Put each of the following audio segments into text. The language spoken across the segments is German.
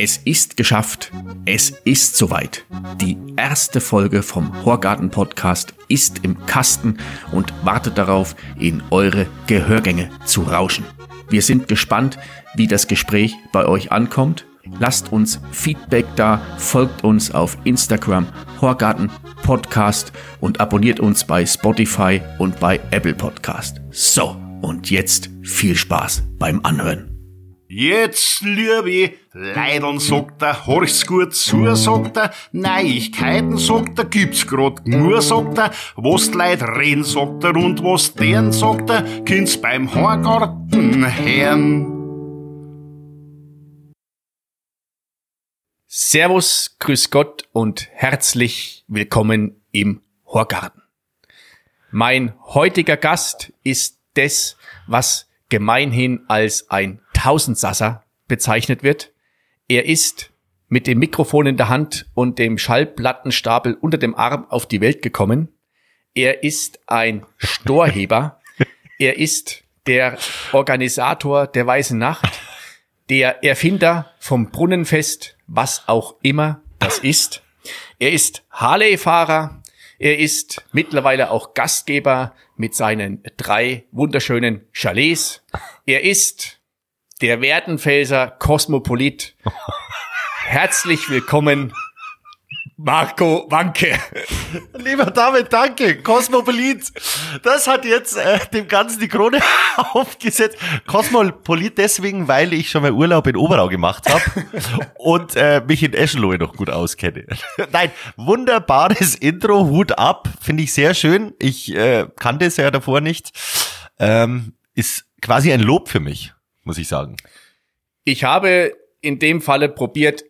Es ist geschafft. Es ist soweit. Die erste Folge vom Horgarten Podcast ist im Kasten und wartet darauf, in eure Gehörgänge zu rauschen. Wir sind gespannt, wie das Gespräch bei euch ankommt. Lasst uns Feedback da, folgt uns auf Instagram Horgarten Podcast und abonniert uns bei Spotify und bei Apple Podcast. So, und jetzt viel Spaß beim Anhören. Jetzt, liebe Leideln, sagt er, horch's gut zu, sagt er, Neuigkeiten, sagt er, gibt's grad nur, sagt er, was die Leute reden, sagt er, und was deren, sagt er, kind's beim Horgarten hören. Servus, grüß Gott und herzlich willkommen im Horgarten. Mein heutiger Gast ist das, was gemeinhin als ein Tausendsasser bezeichnet wird. Er ist mit dem Mikrofon in der Hand und dem Schallplattenstapel unter dem Arm auf die Welt gekommen. Er ist ein Storheber. er ist der Organisator der Weißen Nacht, der Erfinder vom Brunnenfest, was auch immer das ist. Er ist Harley-Fahrer. Er ist mittlerweile auch Gastgeber mit seinen drei wunderschönen Chalets. Er ist der Werdenfelser Kosmopolit. Herzlich willkommen, Marco Wanke. Lieber David, danke. Kosmopolit. Das hat jetzt äh, dem Ganzen die Krone aufgesetzt. Kosmopolit deswegen, weil ich schon mal Urlaub in Oberau gemacht habe und äh, mich in Eschenlohe noch gut auskenne. Nein, wunderbares Intro, Hut ab, finde ich sehr schön. Ich äh, kannte es ja davor nicht. Ähm, ist quasi ein Lob für mich muss ich sagen. Ich habe in dem Falle probiert,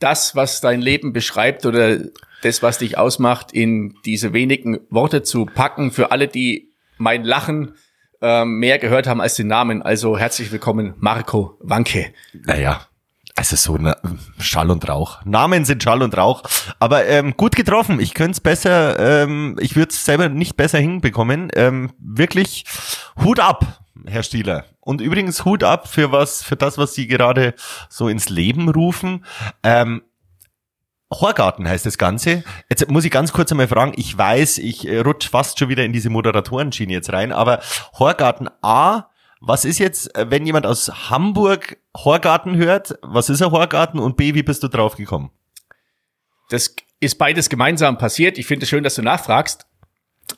das, was dein Leben beschreibt oder das, was dich ausmacht, in diese wenigen Worte zu packen für alle, die mein Lachen äh, mehr gehört haben als den Namen. Also herzlich willkommen, Marco Wanke. Naja, es ist so ein Schall und Rauch. Namen sind Schall und Rauch. Aber ähm, gut getroffen. Ich könnte es besser, ähm, ich würde es selber nicht besser hinbekommen. Ähm, wirklich Hut ab. Herr Stieler. Und übrigens Hut ab für was, für das, was Sie gerade so ins Leben rufen. Ähm, Horgarten heißt das Ganze. Jetzt muss ich ganz kurz einmal fragen, ich weiß, ich äh, rutsch fast schon wieder in diese Moderatoren-Schiene jetzt rein, aber Horgarten A, was ist jetzt, äh, wenn jemand aus Hamburg Horgarten hört, was ist ein Horgarten und B, wie bist du drauf gekommen? Das ist beides gemeinsam passiert. Ich finde es schön, dass du nachfragst.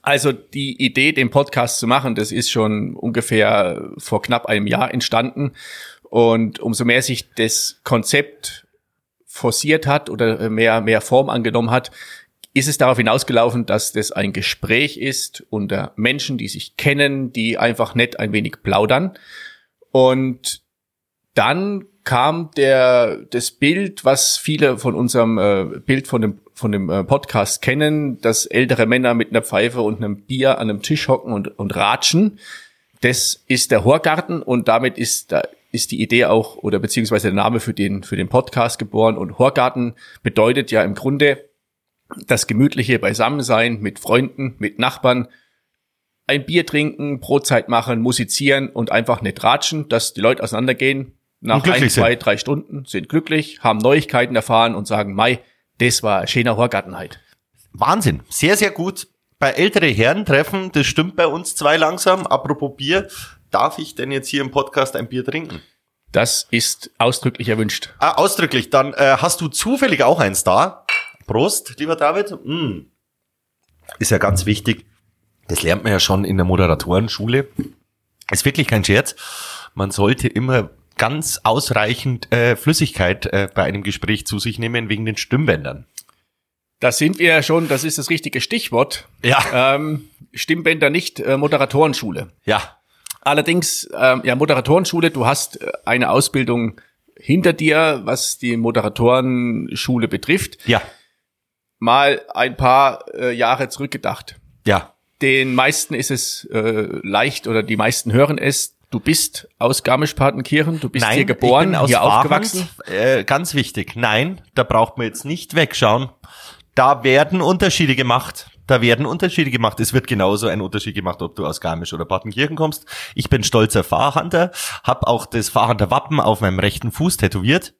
Also die Idee, den Podcast zu machen, das ist schon ungefähr vor knapp einem Jahr entstanden. Und umso mehr sich das Konzept forciert hat oder mehr, mehr Form angenommen hat, ist es darauf hinausgelaufen, dass das ein Gespräch ist unter Menschen, die sich kennen, die einfach nett ein wenig plaudern. Und dann kam der, das Bild, was viele von unserem äh, Bild von dem von dem äh, Podcast kennen, dass ältere Männer mit einer Pfeife und einem Bier an einem Tisch hocken und, und ratschen. Das ist der Horgarten und damit ist da ist die Idee auch oder beziehungsweise der Name für den für den Podcast geboren und Horgarten bedeutet ja im Grunde das gemütliche Beisammensein mit Freunden, mit Nachbarn, ein Bier trinken, Brotzeit machen, musizieren und einfach nicht ratschen, dass die Leute auseinandergehen nach ein, zwei, drei Stunden, sind glücklich, haben Neuigkeiten erfahren und sagen, Mai, das war ein schöner Horgartenheit. Wahnsinn. Sehr, sehr gut. Bei ältere Herren treffen, das stimmt bei uns zwei langsam. Apropos Bier, darf ich denn jetzt hier im Podcast ein Bier trinken? Das ist ausdrücklich erwünscht. Ah, ausdrücklich. Dann äh, hast du zufällig auch eins da. Prost, lieber David. Mm. Ist ja ganz wichtig. Das lernt man ja schon in der Moderatorenschule. Ist wirklich kein Scherz. Man sollte immer ganz ausreichend äh, Flüssigkeit äh, bei einem Gespräch zu sich nehmen wegen den Stimmbändern. Da sind wir ja schon, das ist das richtige Stichwort. Ja. Ähm, Stimmbänder nicht, äh, Moderatorenschule. Ja. Allerdings, ähm, ja, Moderatorenschule, du hast äh, eine Ausbildung hinter dir, was die Moderatorenschule betrifft. Ja. Mal ein paar äh, Jahre zurückgedacht. Ja. Den meisten ist es äh, leicht oder die meisten hören es. Du bist aus Garmisch-Partenkirchen, du bist Nein, hier geboren, ich bin aus hier Fahrhand. aufgewachsen. Äh, ganz wichtig. Nein, da braucht man jetzt nicht wegschauen. Da werden Unterschiede gemacht. Da werden Unterschiede gemacht. Es wird genauso ein Unterschied gemacht, ob du aus Garmisch oder Partenkirchen kommst. Ich bin stolzer Fahrhunter, hab auch das Fahrhunter Wappen auf meinem rechten Fuß tätowiert.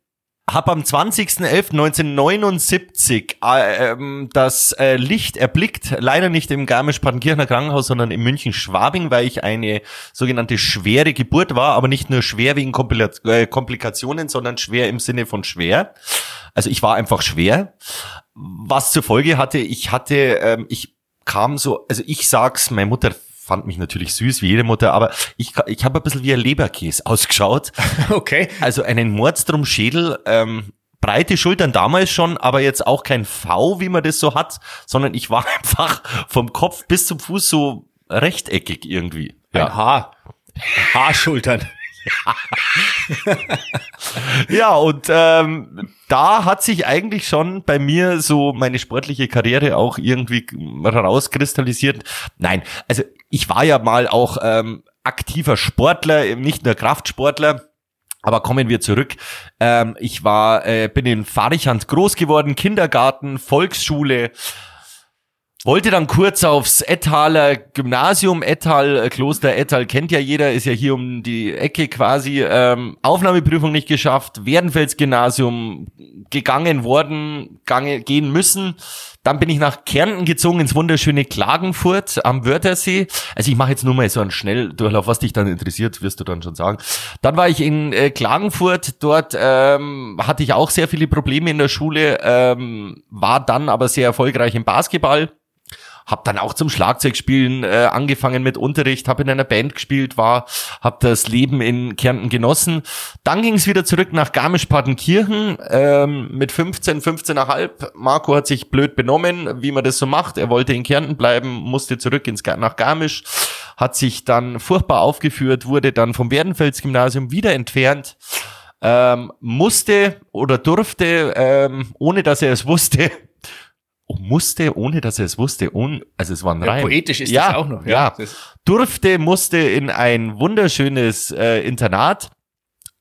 Hab am 20.11.1979 äh, ähm, das äh, Licht erblickt, leider nicht im Garmisch-Partenkirchener Krankenhaus, sondern in München-Schwabing, weil ich eine sogenannte schwere Geburt war, aber nicht nur schwer wegen Kompila- äh, Komplikationen, sondern schwer im Sinne von schwer. Also ich war einfach schwer, was zur Folge hatte, ich hatte, ähm, ich kam so, also ich sag's, meine Mutter fand mich natürlich süß, wie jede Mutter, aber ich, ich habe ein bisschen wie ein Leberkäse ausgeschaut. Okay. Also einen Mordstrom Schädel, ähm, breite Schultern damals schon, aber jetzt auch kein V, wie man das so hat, sondern ich war einfach vom Kopf bis zum Fuß so rechteckig irgendwie. Ein Haar. Haarschultern. Ja, und ähm, da hat sich eigentlich schon bei mir so meine sportliche Karriere auch irgendwie herauskristallisiert. Nein, also ich war ja mal auch ähm, aktiver Sportler, nicht nur Kraftsportler. Aber kommen wir zurück. Ähm, ich war, äh, bin in Farichand groß geworden, Kindergarten, Volksschule, wollte dann kurz aufs Ettaler Gymnasium, Ettal, äh, Kloster Ettal kennt ja jeder, ist ja hier um die Ecke quasi, ähm, Aufnahmeprüfung nicht geschafft, Werdenfels Gymnasium gegangen worden, gange, gehen müssen. Dann bin ich nach Kärnten gezogen ins wunderschöne Klagenfurt am Wörthersee. Also ich mache jetzt nur mal so einen Schnelldurchlauf, was dich dann interessiert, wirst du dann schon sagen. Dann war ich in äh, Klagenfurt, dort ähm, hatte ich auch sehr viele Probleme in der Schule, ähm, war dann aber sehr erfolgreich im Basketball. Hab dann auch zum Schlagzeugspielen äh, angefangen mit Unterricht, habe in einer Band gespielt, war, hab das Leben in Kärnten genossen. Dann ging es wieder zurück nach Garmisch-Partenkirchen ähm, mit 15, 15,5. Marco hat sich blöd benommen, wie man das so macht. Er wollte in Kärnten bleiben, musste zurück ins nach Garmisch, hat sich dann furchtbar aufgeführt, wurde dann vom Werdenfels-Gymnasium wieder entfernt. Ähm, musste oder durfte, ähm, ohne dass er es wusste, musste, ohne dass er es wusste, ohne, also es war ein Ja, poetisch ist ja, das auch noch. Ja, Das, durfte, musste in ein wunderschönes äh, Internat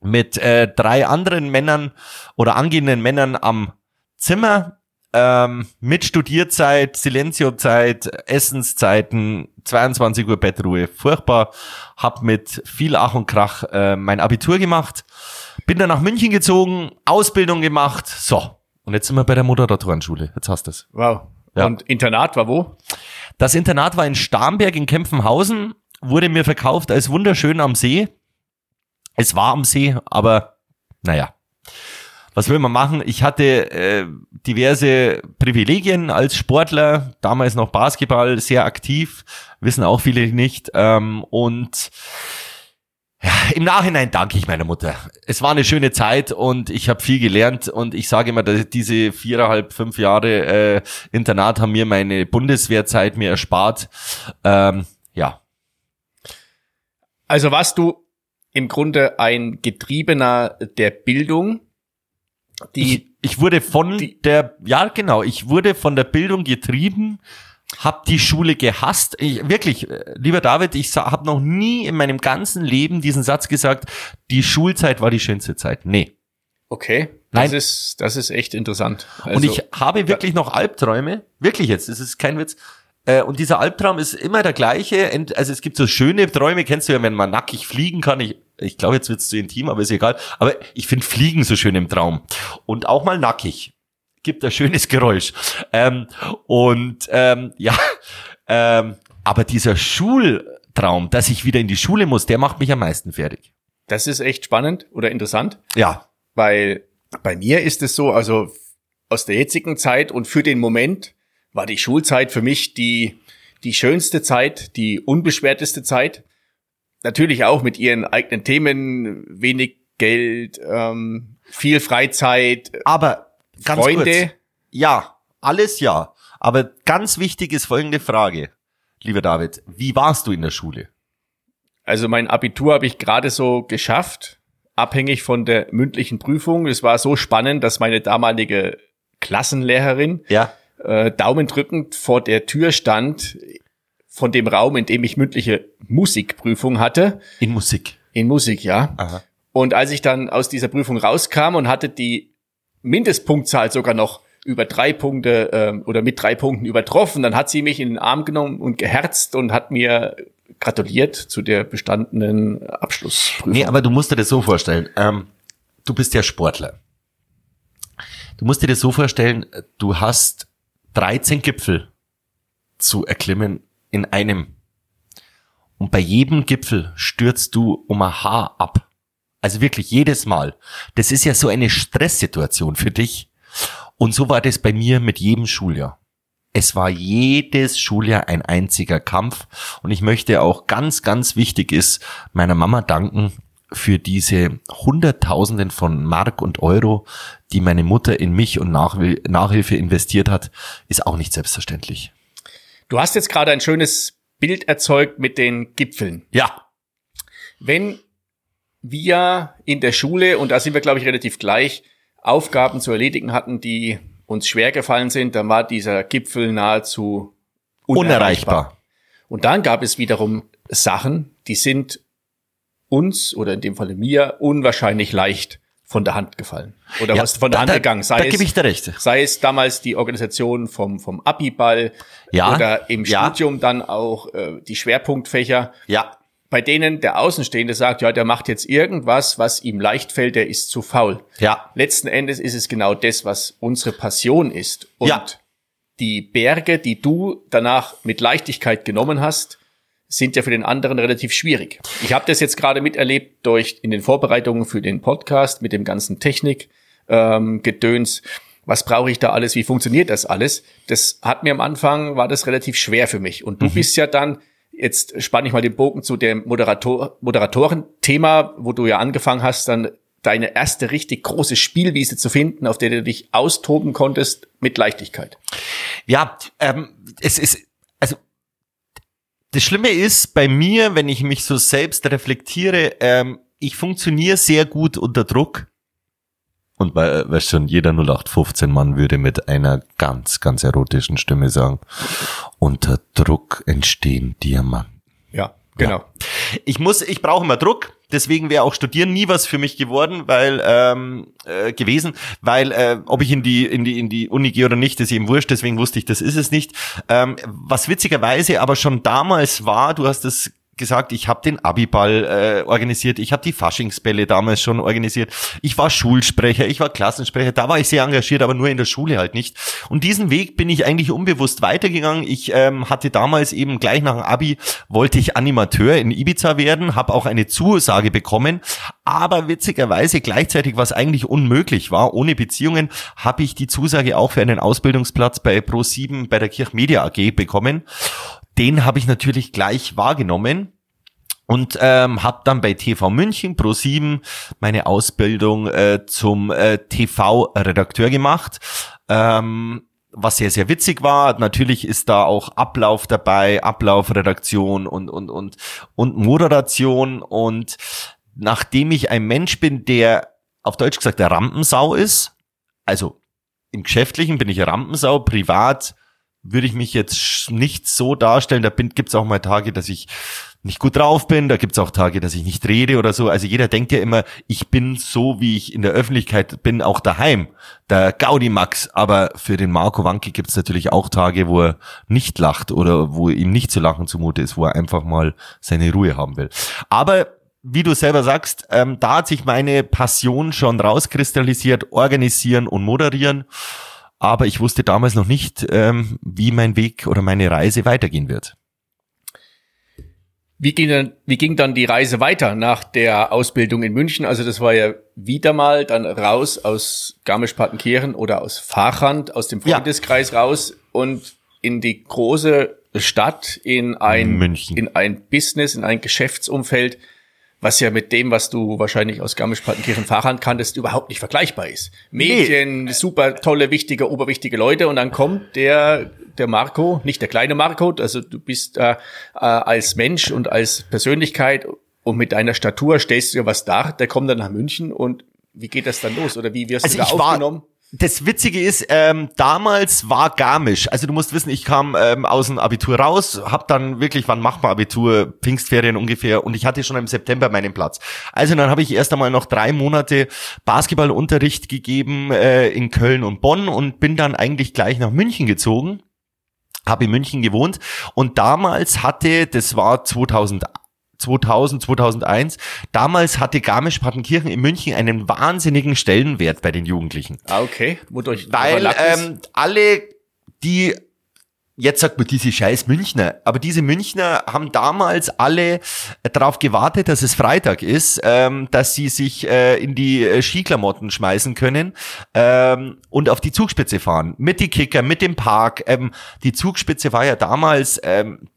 mit äh, drei anderen Männern oder angehenden Männern am Zimmer ähm, mit Studierzeit, Silenziozeit, Essenszeiten, 22 Uhr Bettruhe. Furchtbar. Hab mit viel Ach und Krach äh, mein Abitur gemacht. Bin dann nach München gezogen, Ausbildung gemacht. So. Und jetzt sind wir bei der Moderatorenschule. Jetzt hast du es. wow. Ja. Und Internat war wo? Das Internat war in Starnberg in Kempfenhausen, wurde mir verkauft als wunderschön am See. Es war am See, aber naja. Was will man machen? Ich hatte äh, diverse Privilegien als Sportler, damals noch Basketball, sehr aktiv, wissen auch viele nicht. Ähm, und ja, im Nachhinein danke ich meiner Mutter. Es war eine schöne Zeit und ich habe viel gelernt und ich sage immer, dass diese viereinhalb, fünf Jahre äh, Internat haben mir meine Bundeswehrzeit mir erspart. Ähm, ja, Also warst du im Grunde ein Getriebener der Bildung, die ich, ich wurde von die- der, ja genau, ich wurde von der Bildung getrieben, hab die Schule gehasst. Ich, wirklich, äh, lieber David, ich habe noch nie in meinem ganzen Leben diesen Satz gesagt, die Schulzeit war die schönste Zeit. Nee. okay, das Nein. ist das ist echt interessant. Also, und ich habe wirklich noch Albträume, wirklich jetzt, das ist kein Witz. Äh, Und dieser Albtraum ist immer der gleiche. Also es gibt so schöne Träume, kennst du ja, wenn man nackig fliegen kann. Ich, ich glaube, jetzt wird's zu intim, aber ist egal. Aber ich finde Fliegen so schön im Traum. Und auch mal nackig. Gibt ein schönes Geräusch. Ähm, und ähm, ja, ähm, aber dieser Schultraum, dass ich wieder in die Schule muss, der macht mich am meisten fertig. das ist echt spannend oder interessant, Ja, weil bei mir ist es so, also aus der jetzigen Zeit und für den Moment war die Schulzeit für mich die die schönste Zeit, die unbeschwerteste Zeit. Natürlich auch mit ihren eigenen Themen, wenig Geld, ähm, viel Freizeit, aber ganz Freunde. kurz. Ja, alles ja. Aber ganz wichtig ist folgende Frage, lieber David. Wie warst du in der Schule? Also mein Abitur habe ich gerade so geschafft, abhängig von der mündlichen Prüfung. Es war so spannend, dass meine damalige Klassenlehrerin Ja. äh, daumendrückend vor der Tür stand von dem Raum, in dem ich mündliche Musikprüfung hatte. In Musik. In Musik, ja. Aha. Und als ich dann aus dieser Prüfung rauskam und hatte die Mindestpunktzahl sogar noch über drei Punkte ähm, oder mit drei Punkten übertroffen, dann hat sie mich in den Arm genommen und geherzt und hat mir gratuliert zu der bestandenen Abschlussprüfung. Nee, aber du musst dir das so vorstellen. Ähm, du bist ja Sportler. Du musst dir das so vorstellen, du hast 13 Gipfel zu erklimmen in einem. Und bei jedem Gipfel stürzt du um ein Haar ab. Also wirklich jedes Mal. Das ist ja so eine Stresssituation für dich. Und so war das bei mir mit jedem Schuljahr. Es war jedes Schuljahr ein einziger Kampf. Und ich möchte auch ganz, ganz wichtig ist, meiner Mama danken für diese Hunderttausenden von Mark und Euro, die meine Mutter in mich und Nachhil Nachhilfe investiert hat, ist auch nicht selbstverständlich. Du hast jetzt gerade ein schönes Bild erzeugt mit den Gipfeln. Ja. Wenn wir in der Schule, und da sind wir, glaube ich, relativ gleich, Aufgaben zu erledigen hatten, die uns schwer gefallen sind, dann war dieser Gipfel nahezu unerreichbar. Unerreichbar. Und dann gab es wiederum Sachen, die sind uns oder in dem Falle mir unwahrscheinlich leicht von der Hand gefallen. Oder Ja, was von der da- Hand da- gegangen. Sei da es, gebe ich dir recht. sei es damals die Organisation vom, vom Abiball Ja, oder im ja. Studium dann auch äh, die Schwerpunktfächer, Ja. Bei denen der Außenstehende sagt, ja, der macht jetzt irgendwas, was ihm leicht fällt, der ist zu faul. Ja. Letzten Endes ist es genau das, was unsere Passion ist. Und Ja. die Berge, die du danach mit Leichtigkeit genommen hast, sind ja für den anderen relativ schwierig. Ich habe das jetzt gerade miterlebt durch in den Vorbereitungen für den Podcast mit dem ganzen Technik ähm, Gedöns. Was brauche ich da alles? Wie funktioniert das alles? Das hat mir am Anfang war das relativ schwer für mich. Und du bist ja dann jetzt spanne ich mal den Bogen zu dem Moderator Moderatoren-Thema, wo du ja angefangen hast, dann deine erste richtig große Spielwiese zu finden, auf der du dich austoben konntest mit Leichtigkeit. Ja, ähm, es ist, also das Schlimme ist bei mir, wenn ich mich so selbst reflektiere, ähm, ich funktioniere sehr gut unter Druck. Und weil, weißt schon, jeder 0815 Mann würde mit einer ganz, ganz erotischen Stimme sagen, unter Druck entstehen Diamanten. Ja, genau. Ich muss, ich brauche immer Druck. Deswegen wäre auch Studieren nie was für mich geworden, weil ähm, äh, gewesen, weil äh, ob ich in die in die in die Uni gehe oder nicht, ist eben wurscht. Deswegen wusste ich, das ist es nicht. Ähm, was witzigerweise aber schon damals war, du hast es gesagt, ich habe den Abiball äh, organisiert, ich habe die Faschingsbälle damals schon organisiert, ich war Schulsprecher, ich war Klassensprecher, da war ich sehr engagiert, aber nur in der Schule halt nicht. Und diesen Weg bin ich eigentlich unbewusst weitergegangen. Ich ähm, hatte damals eben gleich nach dem Abi, wollte ich Animateur in Ibiza werden, habe auch eine Zusage bekommen, aber witzigerweise gleichzeitig, was eigentlich unmöglich war, ohne Beziehungen, habe ich die Zusage auch für einen Ausbildungsplatz bei Pro7 bei der Kirchmedia AG bekommen. Den habe ich natürlich gleich wahrgenommen und ähm, habe dann bei TV München Pro 7 meine Ausbildung äh, zum äh, TV-Redakteur gemacht. Ähm, was sehr, sehr witzig war. Natürlich ist da auch Ablauf dabei, Ablauf, Redaktion und, und, und, und Moderation. Und nachdem ich ein Mensch bin, der auf Deutsch gesagt der Rampensau ist, also im Geschäftlichen bin ich Rampensau, privat würde ich mich jetzt nicht so darstellen. Da bin, gibt's auch mal Tage, dass ich nicht gut drauf bin. Da gibt's auch Tage, dass ich nicht rede oder so. Also jeder denkt ja immer, ich bin so, wie ich in der Öffentlichkeit bin, auch daheim. Der Gaudi Max. Aber für den Marco Wanke gibt's natürlich auch Tage, wo er nicht lacht oder wo ihm nicht zu lachen zumute ist, wo er einfach mal seine Ruhe haben will. Aber wie du selber sagst, ähm, da hat sich meine Passion schon rauskristallisiert, organisieren und moderieren. Aber ich wusste damals noch nicht, ähm, wie mein Weg oder meine Reise weitergehen wird. Wie ging, dann, wie ging dann die Reise weiter nach der Ausbildung in München? Also das war ja wieder mal dann raus aus Garmisch-Partenkirchen oder aus Fahrrand, aus dem Ja. Freundeskreis raus und in die große Stadt, in ein, München. in ein Business, in ein Geschäftsumfeld, was ja mit dem, was du wahrscheinlich aus Garmisch-Partenkirchen Fahrrand kanntest, überhaupt nicht vergleichbar ist. Medien, super tolle, wichtige, oberwichtige Leute und dann kommt der, der Marco, nicht der kleine Marco, also du bist äh, als Mensch und als Persönlichkeit und mit deiner Statur stellst du dir was dar, der kommt dann nach München und wie geht das dann los oder wie wirst Also du da ich war- aufgenommen? Das Witzige ist, ähm, damals war Garmisch, also du musst wissen, ich kam ähm, aus dem Abitur raus, hab dann wirklich, wann macht man Abitur, Pfingstferien ungefähr. Und ich hatte schon im September meinen Platz. Also dann habe ich erst einmal noch drei Monate Basketballunterricht gegeben äh, in Köln und Bonn und bin dann eigentlich gleich nach München gezogen. Habe in München gewohnt. Und damals hatte, das war 2008, 2000, 2001. Damals hatte Garmisch-Partenkirchen in München einen wahnsinnigen Stellenwert bei den Jugendlichen. Ah, okay. Wodurch Weil ähm, alle, die Jetzt sagt man diese scheiß Münchner, aber diese Münchner haben damals alle darauf gewartet, dass es Freitag ist, ähm, dass sie sich äh, in die äh, Skiklamotten schmeißen können ähm, und auf die Zugspitze fahren. Mit die Kicker, mit dem Park. Ähm, die Zugspitze war ja damals ähm,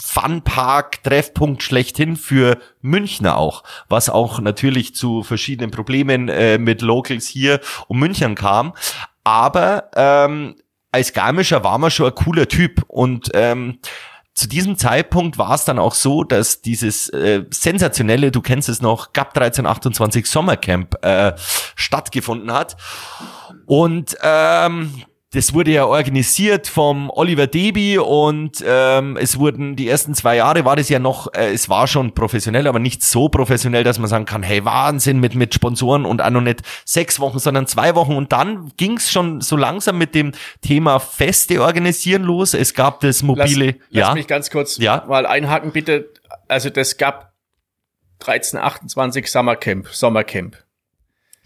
der Funpark-Treffpunkt schlechthin für Münchner auch, was auch natürlich zu verschiedenen Problemen äh, mit Locals hier um München kam. Aber ähm, als Garmischer war man schon ein cooler Typ und ähm, zu diesem Zeitpunkt war es dann auch so, dass dieses äh, sensationelle, du kennst es noch, GAP 1328 Sommercamp äh, stattgefunden hat. Und ähm, das wurde ja organisiert vom Oliver Deby und ähm, es wurden die ersten zwei Jahre war das ja noch, äh, es war schon professionell, aber nicht so professionell, dass man sagen kann, hey Wahnsinn mit mit Sponsoren und auch noch nicht sechs Wochen, sondern zwei Wochen und dann ging es schon so langsam mit dem Thema Feste organisieren los. Es gab das mobile, lass, ja, lass mich ganz kurz Ja. mal einhaken bitte. Also das gab 1328 Sommercamp, Sommercamp.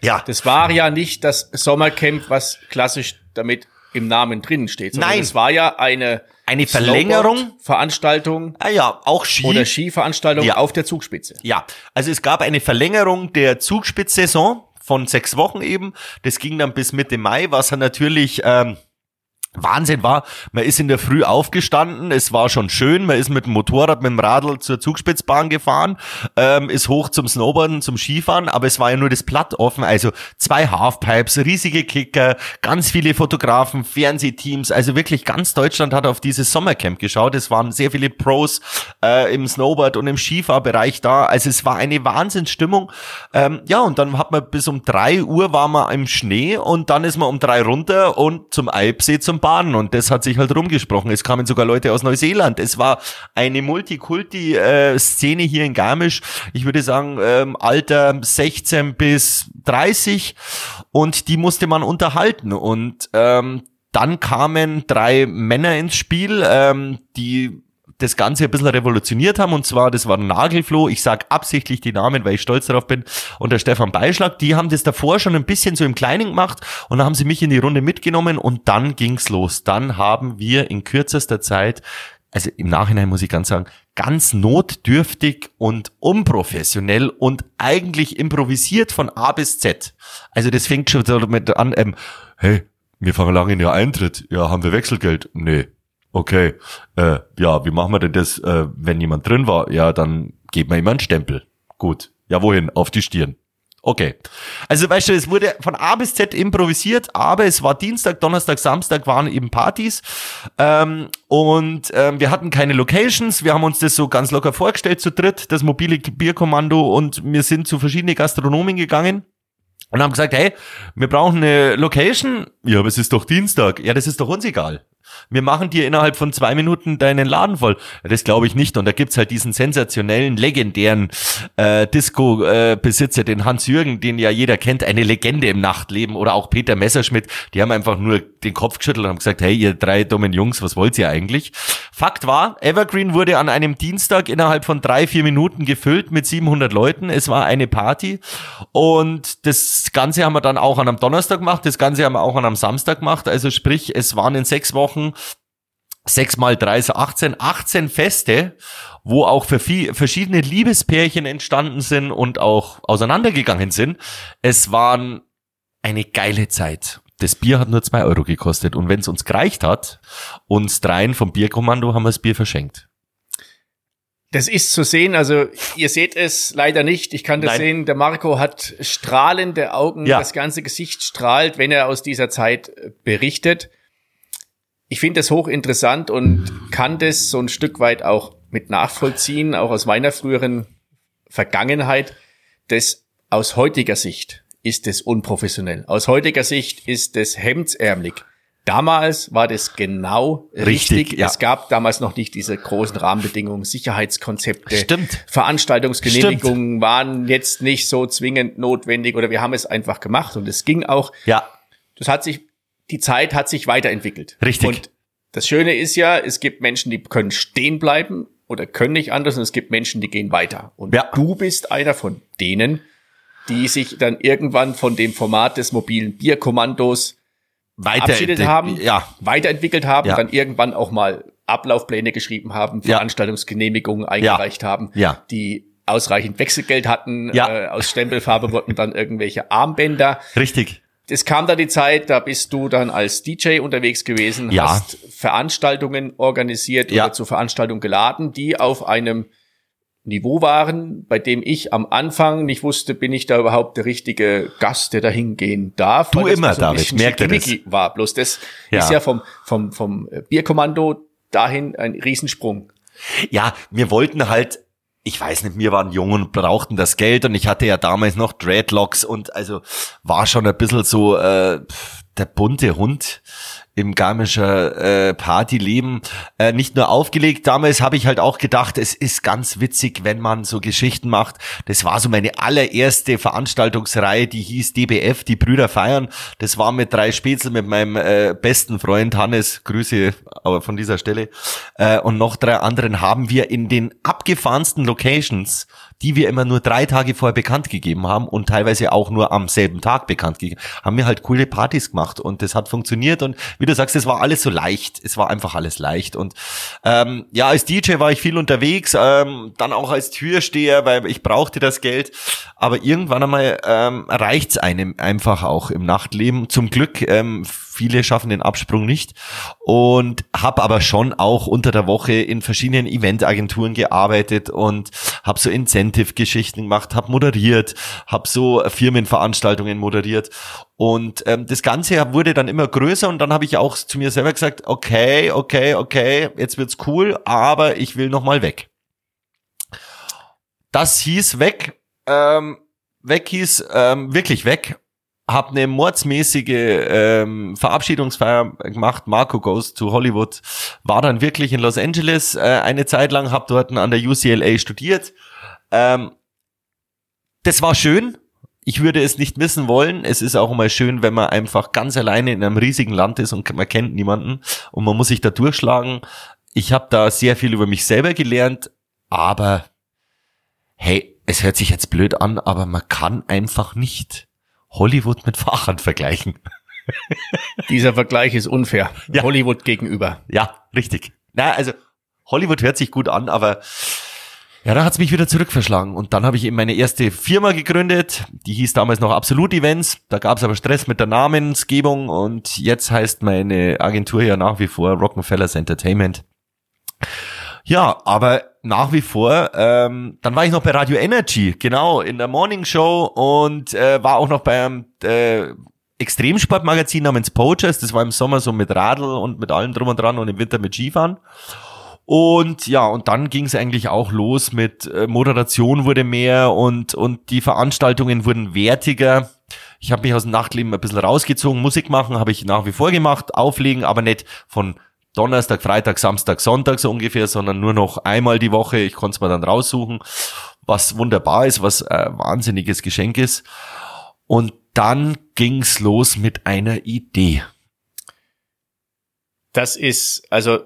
ja, Das war ja nicht das Sommercamp, was klassisch damit im Namen drin steht, sondern Nein. es war ja eine eine Verlängerung. Veranstaltung Ah ja, auch Ski. oder Skiveranstaltung Ja. auf der Zugspitze. Ja, also es gab eine Verlängerung der Zugspitzsaison von sechs Wochen eben. Das ging dann bis Mitte Mai, was dann natürlich ähm, Wahnsinn war. Man ist in der Früh aufgestanden, es war schon schön, man ist mit dem Motorrad, mit dem Radl zur Zugspitzbahn gefahren, ähm, ist hoch zum Snowboarden, zum Skifahren, aber es war ja nur das Platt offen, also zwei Halfpipes, riesige Kicker, ganz viele Fotografen, Fernsehteams, also wirklich ganz Deutschland hat auf dieses Sommercamp geschaut. Es waren sehr viele Pros äh, im Snowboard und im Skifahrbereich da, also es war eine Wahnsinnsstimmung. Ähm, ja, und dann hat man bis um drei Uhr war man im Schnee und dann ist man um drei runter und zum Alpsee zum Baden und das hat sich halt rumgesprochen. Es kamen sogar Leute aus Neuseeland. Es war eine Multikulti-Szene hier in Garmisch. Ich würde sagen, ähm, Alter 16 bis 30 und die musste man unterhalten und ähm, dann kamen drei Männer ins Spiel, ähm, die das Ganze ein bisschen revolutioniert haben. Und zwar, das war Nagelfloh. Ich sag absichtlich die Namen, weil ich stolz darauf bin. Und der Stefan Beischlag, die haben das davor schon ein bisschen so im Kleinen gemacht. Und dann haben sie mich in die Runde mitgenommen und dann ging's los. Dann haben wir in kürzester Zeit also im Nachhinein muss ich ganz sagen, ganz notdürftig und unprofessionell und eigentlich improvisiert von A bis Z. Also das fängt schon damit an, ähm, hey, wir fangen lange in der Eintritt. Ja, haben wir Wechselgeld? Nee. Okay. Äh, ja, wie machen wir denn das, äh, wenn jemand drin war? Ja, dann geben wir ihm einen Stempel. Gut. Ja, wohin? Auf die Stirn. Okay. Also weißt du, es wurde von A bis Z improvisiert, aber es war Dienstag, Donnerstag, Samstag waren eben Partys ähm, und ähm, wir hatten keine Locations. Wir haben uns das so ganz locker vorgestellt zu dritt, das mobile Bierkommando und wir sind zu verschiedenen Gastronomen gegangen. Und haben gesagt, hey, wir brauchen eine Location. Ja, aber es ist doch Dienstag. Ja, das ist doch uns egal. Wir machen dir innerhalb von zwei Minuten deinen Laden voll. Das glaube ich nicht. Und da gibt's halt diesen sensationellen, legendären äh, Disco-Besitzer, den Hans-Jürgen, den ja jeder kennt, eine Legende im Nachtleben. Oder auch Peter Messerschmidt. Die haben einfach nur den Kopf geschüttelt und haben gesagt, hey, ihr drei dummen Jungs, was wollt ihr eigentlich? Fakt war, Evergreen wurde an einem Dienstag innerhalb von drei, vier Minuten gefüllt mit 700 Leuten. Es war eine Party. Und das Ganze haben wir dann auch an einem Donnerstag gemacht. Das Ganze haben wir auch an einem Samstag gemacht. Also sprich, es waren in sechs Wochen sechs mal drei, so 18, 18 Feste, wo auch für viel, verschiedene Liebespärchen entstanden sind und auch auseinandergegangen sind. Es waren eine geile Zeit. Das Bier hat nur zwei Euro gekostet und wenn es uns gereicht hat, uns dreien vom Bierkommando haben wir das Bier verschenkt. Das ist zu sehen, also ihr seht es leider nicht. Ich kann das Nein. sehen. Der Marco hat strahlende Augen, Ja. das ganze Gesicht strahlt, wenn er aus dieser Zeit berichtet. Ich finde das hochinteressant und kann das so ein Stück weit auch mit nachvollziehen, auch aus meiner früheren Vergangenheit, das aus heutiger Sicht ist es unprofessionell. Aus heutiger Sicht ist es hemdsärmlich. Damals war das genau richtig. Richtig, ja. Es gab damals noch nicht diese großen Rahmenbedingungen, Sicherheitskonzepte. Stimmt. Veranstaltungsgenehmigungen waren jetzt nicht so zwingend notwendig oder wir haben es einfach gemacht und es ging auch. Ja, Das hat sich, die Zeit hat sich weiterentwickelt. Richtig. Und das Schöne ist ja, es gibt Menschen, die können stehen bleiben oder können nicht anders und es gibt Menschen, die gehen weiter. Und Ja. du bist einer von denen, die sich dann irgendwann von dem Format des mobilen Bierkommandos weiter verabschiedet haben, Ja, weiterentwickelt haben, Ja. dann irgendwann auch mal Ablaufpläne geschrieben haben. Veranstaltungsgenehmigungen eingereicht haben, Ja. die ausreichend Wechselgeld hatten, Ja. äh, aus Stempelfarbe wurden dann irgendwelche Armbänder. richtig. Es kam dann die Zeit, da bist du dann als DJ unterwegs gewesen, Ja. hast Veranstaltungen organisiert Ja. oder zur Veranstaltung geladen, die auf einem Niveau waren, bei dem ich am Anfang nicht wusste, bin ich da überhaupt der richtige Gast, der da hingehen darf. Du immer, so David, merkt das? war. Bloß das Ja. ist ja vom, vom, vom Bierkommando dahin ein Riesensprung. Ja, wir wollten halt, ich weiß nicht, wir waren jung und brauchten das Geld und ich hatte ja damals noch Dreadlocks und also war schon ein bisschen so äh, der bunte Hund im Garmischer äh, Partyleben äh, nicht nur aufgelegt. Damals habe ich halt auch gedacht, es ist ganz witzig, wenn man so Geschichten macht. Das war so meine allererste Veranstaltungsreihe, die hieß DBF, die Brüder feiern. Das war mit drei Spätzl mit meinem äh, besten Freund Hannes, Grüße aber von dieser Stelle, äh, und noch drei anderen haben wir in den abgefahrensten Locations, die wir immer nur drei Tage vorher bekannt gegeben haben und teilweise auch nur am selben Tag bekannt gegeben, haben wir halt coole Partys gemacht und das hat funktioniert und wie du sagst, es war alles so leicht, es war einfach alles leicht und ähm, ja, als DJ war ich viel unterwegs, ähm, dann auch als Türsteher, weil ich brauchte das Geld, aber irgendwann einmal ähm, reicht's einem einfach auch im Nachtleben. Zum Glück, ähm, viele schaffen den Absprung nicht und habe aber schon auch unter der Woche in verschiedenen Eventagenturen gearbeitet und habe so Incentive-Geschichten gemacht, habe moderiert, habe so Firmenveranstaltungen moderiert und ähm, das Ganze wurde dann immer größer und dann habe ich auch zu mir selber gesagt, okay, okay, okay, jetzt wird's cool, aber ich will noch mal weg. Das hieß weg, ähm, weg hieß ähm, wirklich weg. Hab eine mordsmäßige ähm, Verabschiedungsfeier gemacht. Marco Goes to Hollywood. War dann wirklich in Los Angeles äh, eine Zeit lang. Hab dort an der UCLA studiert. Ähm, das war schön. Ich würde es nicht missen wollen. Es ist auch mal schön, wenn man einfach ganz alleine in einem riesigen Land ist und man kennt niemanden und man muss sich da durchschlagen. Ich habe da sehr viel über mich selber gelernt, aber hey, es hört sich jetzt blöd an, aber man kann einfach nicht Hollywood mit Fahrrad vergleichen. Dieser Vergleich ist unfair. Ja. Hollywood gegenüber. Ja, richtig. Na, also Hollywood hört sich gut an, aber ja, da hat's mich wieder zurückverschlagen. Und dann habe ich eben meine erste Firma gegründet. Die hieß damals noch Absolut Events. Da gab's aber Stress mit der Namensgebung und jetzt heißt meine Agentur ja nach wie vor Rockefeller's Entertainment. Ja, aber nach wie vor, ähm, dann war ich noch bei Radio Energy, genau, in der Morning Show und äh, war auch noch beim äh, Extremsportmagazin namens Poachers. Das war im Sommer so mit Radl und mit allem drum und dran und im Winter mit Skifahren. Und ja, und dann ging es eigentlich auch los mit äh, Moderation wurde mehr und, und die Veranstaltungen wurden wertiger. Ich habe mich aus dem Nachtleben ein bisschen rausgezogen. Musik machen habe ich nach wie vor gemacht, auflegen, aber nicht von Donnerstag, Freitag, Samstag, Sonntag so ungefähr, sondern nur noch einmal die Woche. Ich konnte es mir dann raussuchen, was wunderbar ist, was äh, wahnsinniges Geschenk ist. Und dann ging's los mit einer Idee. Das ist, also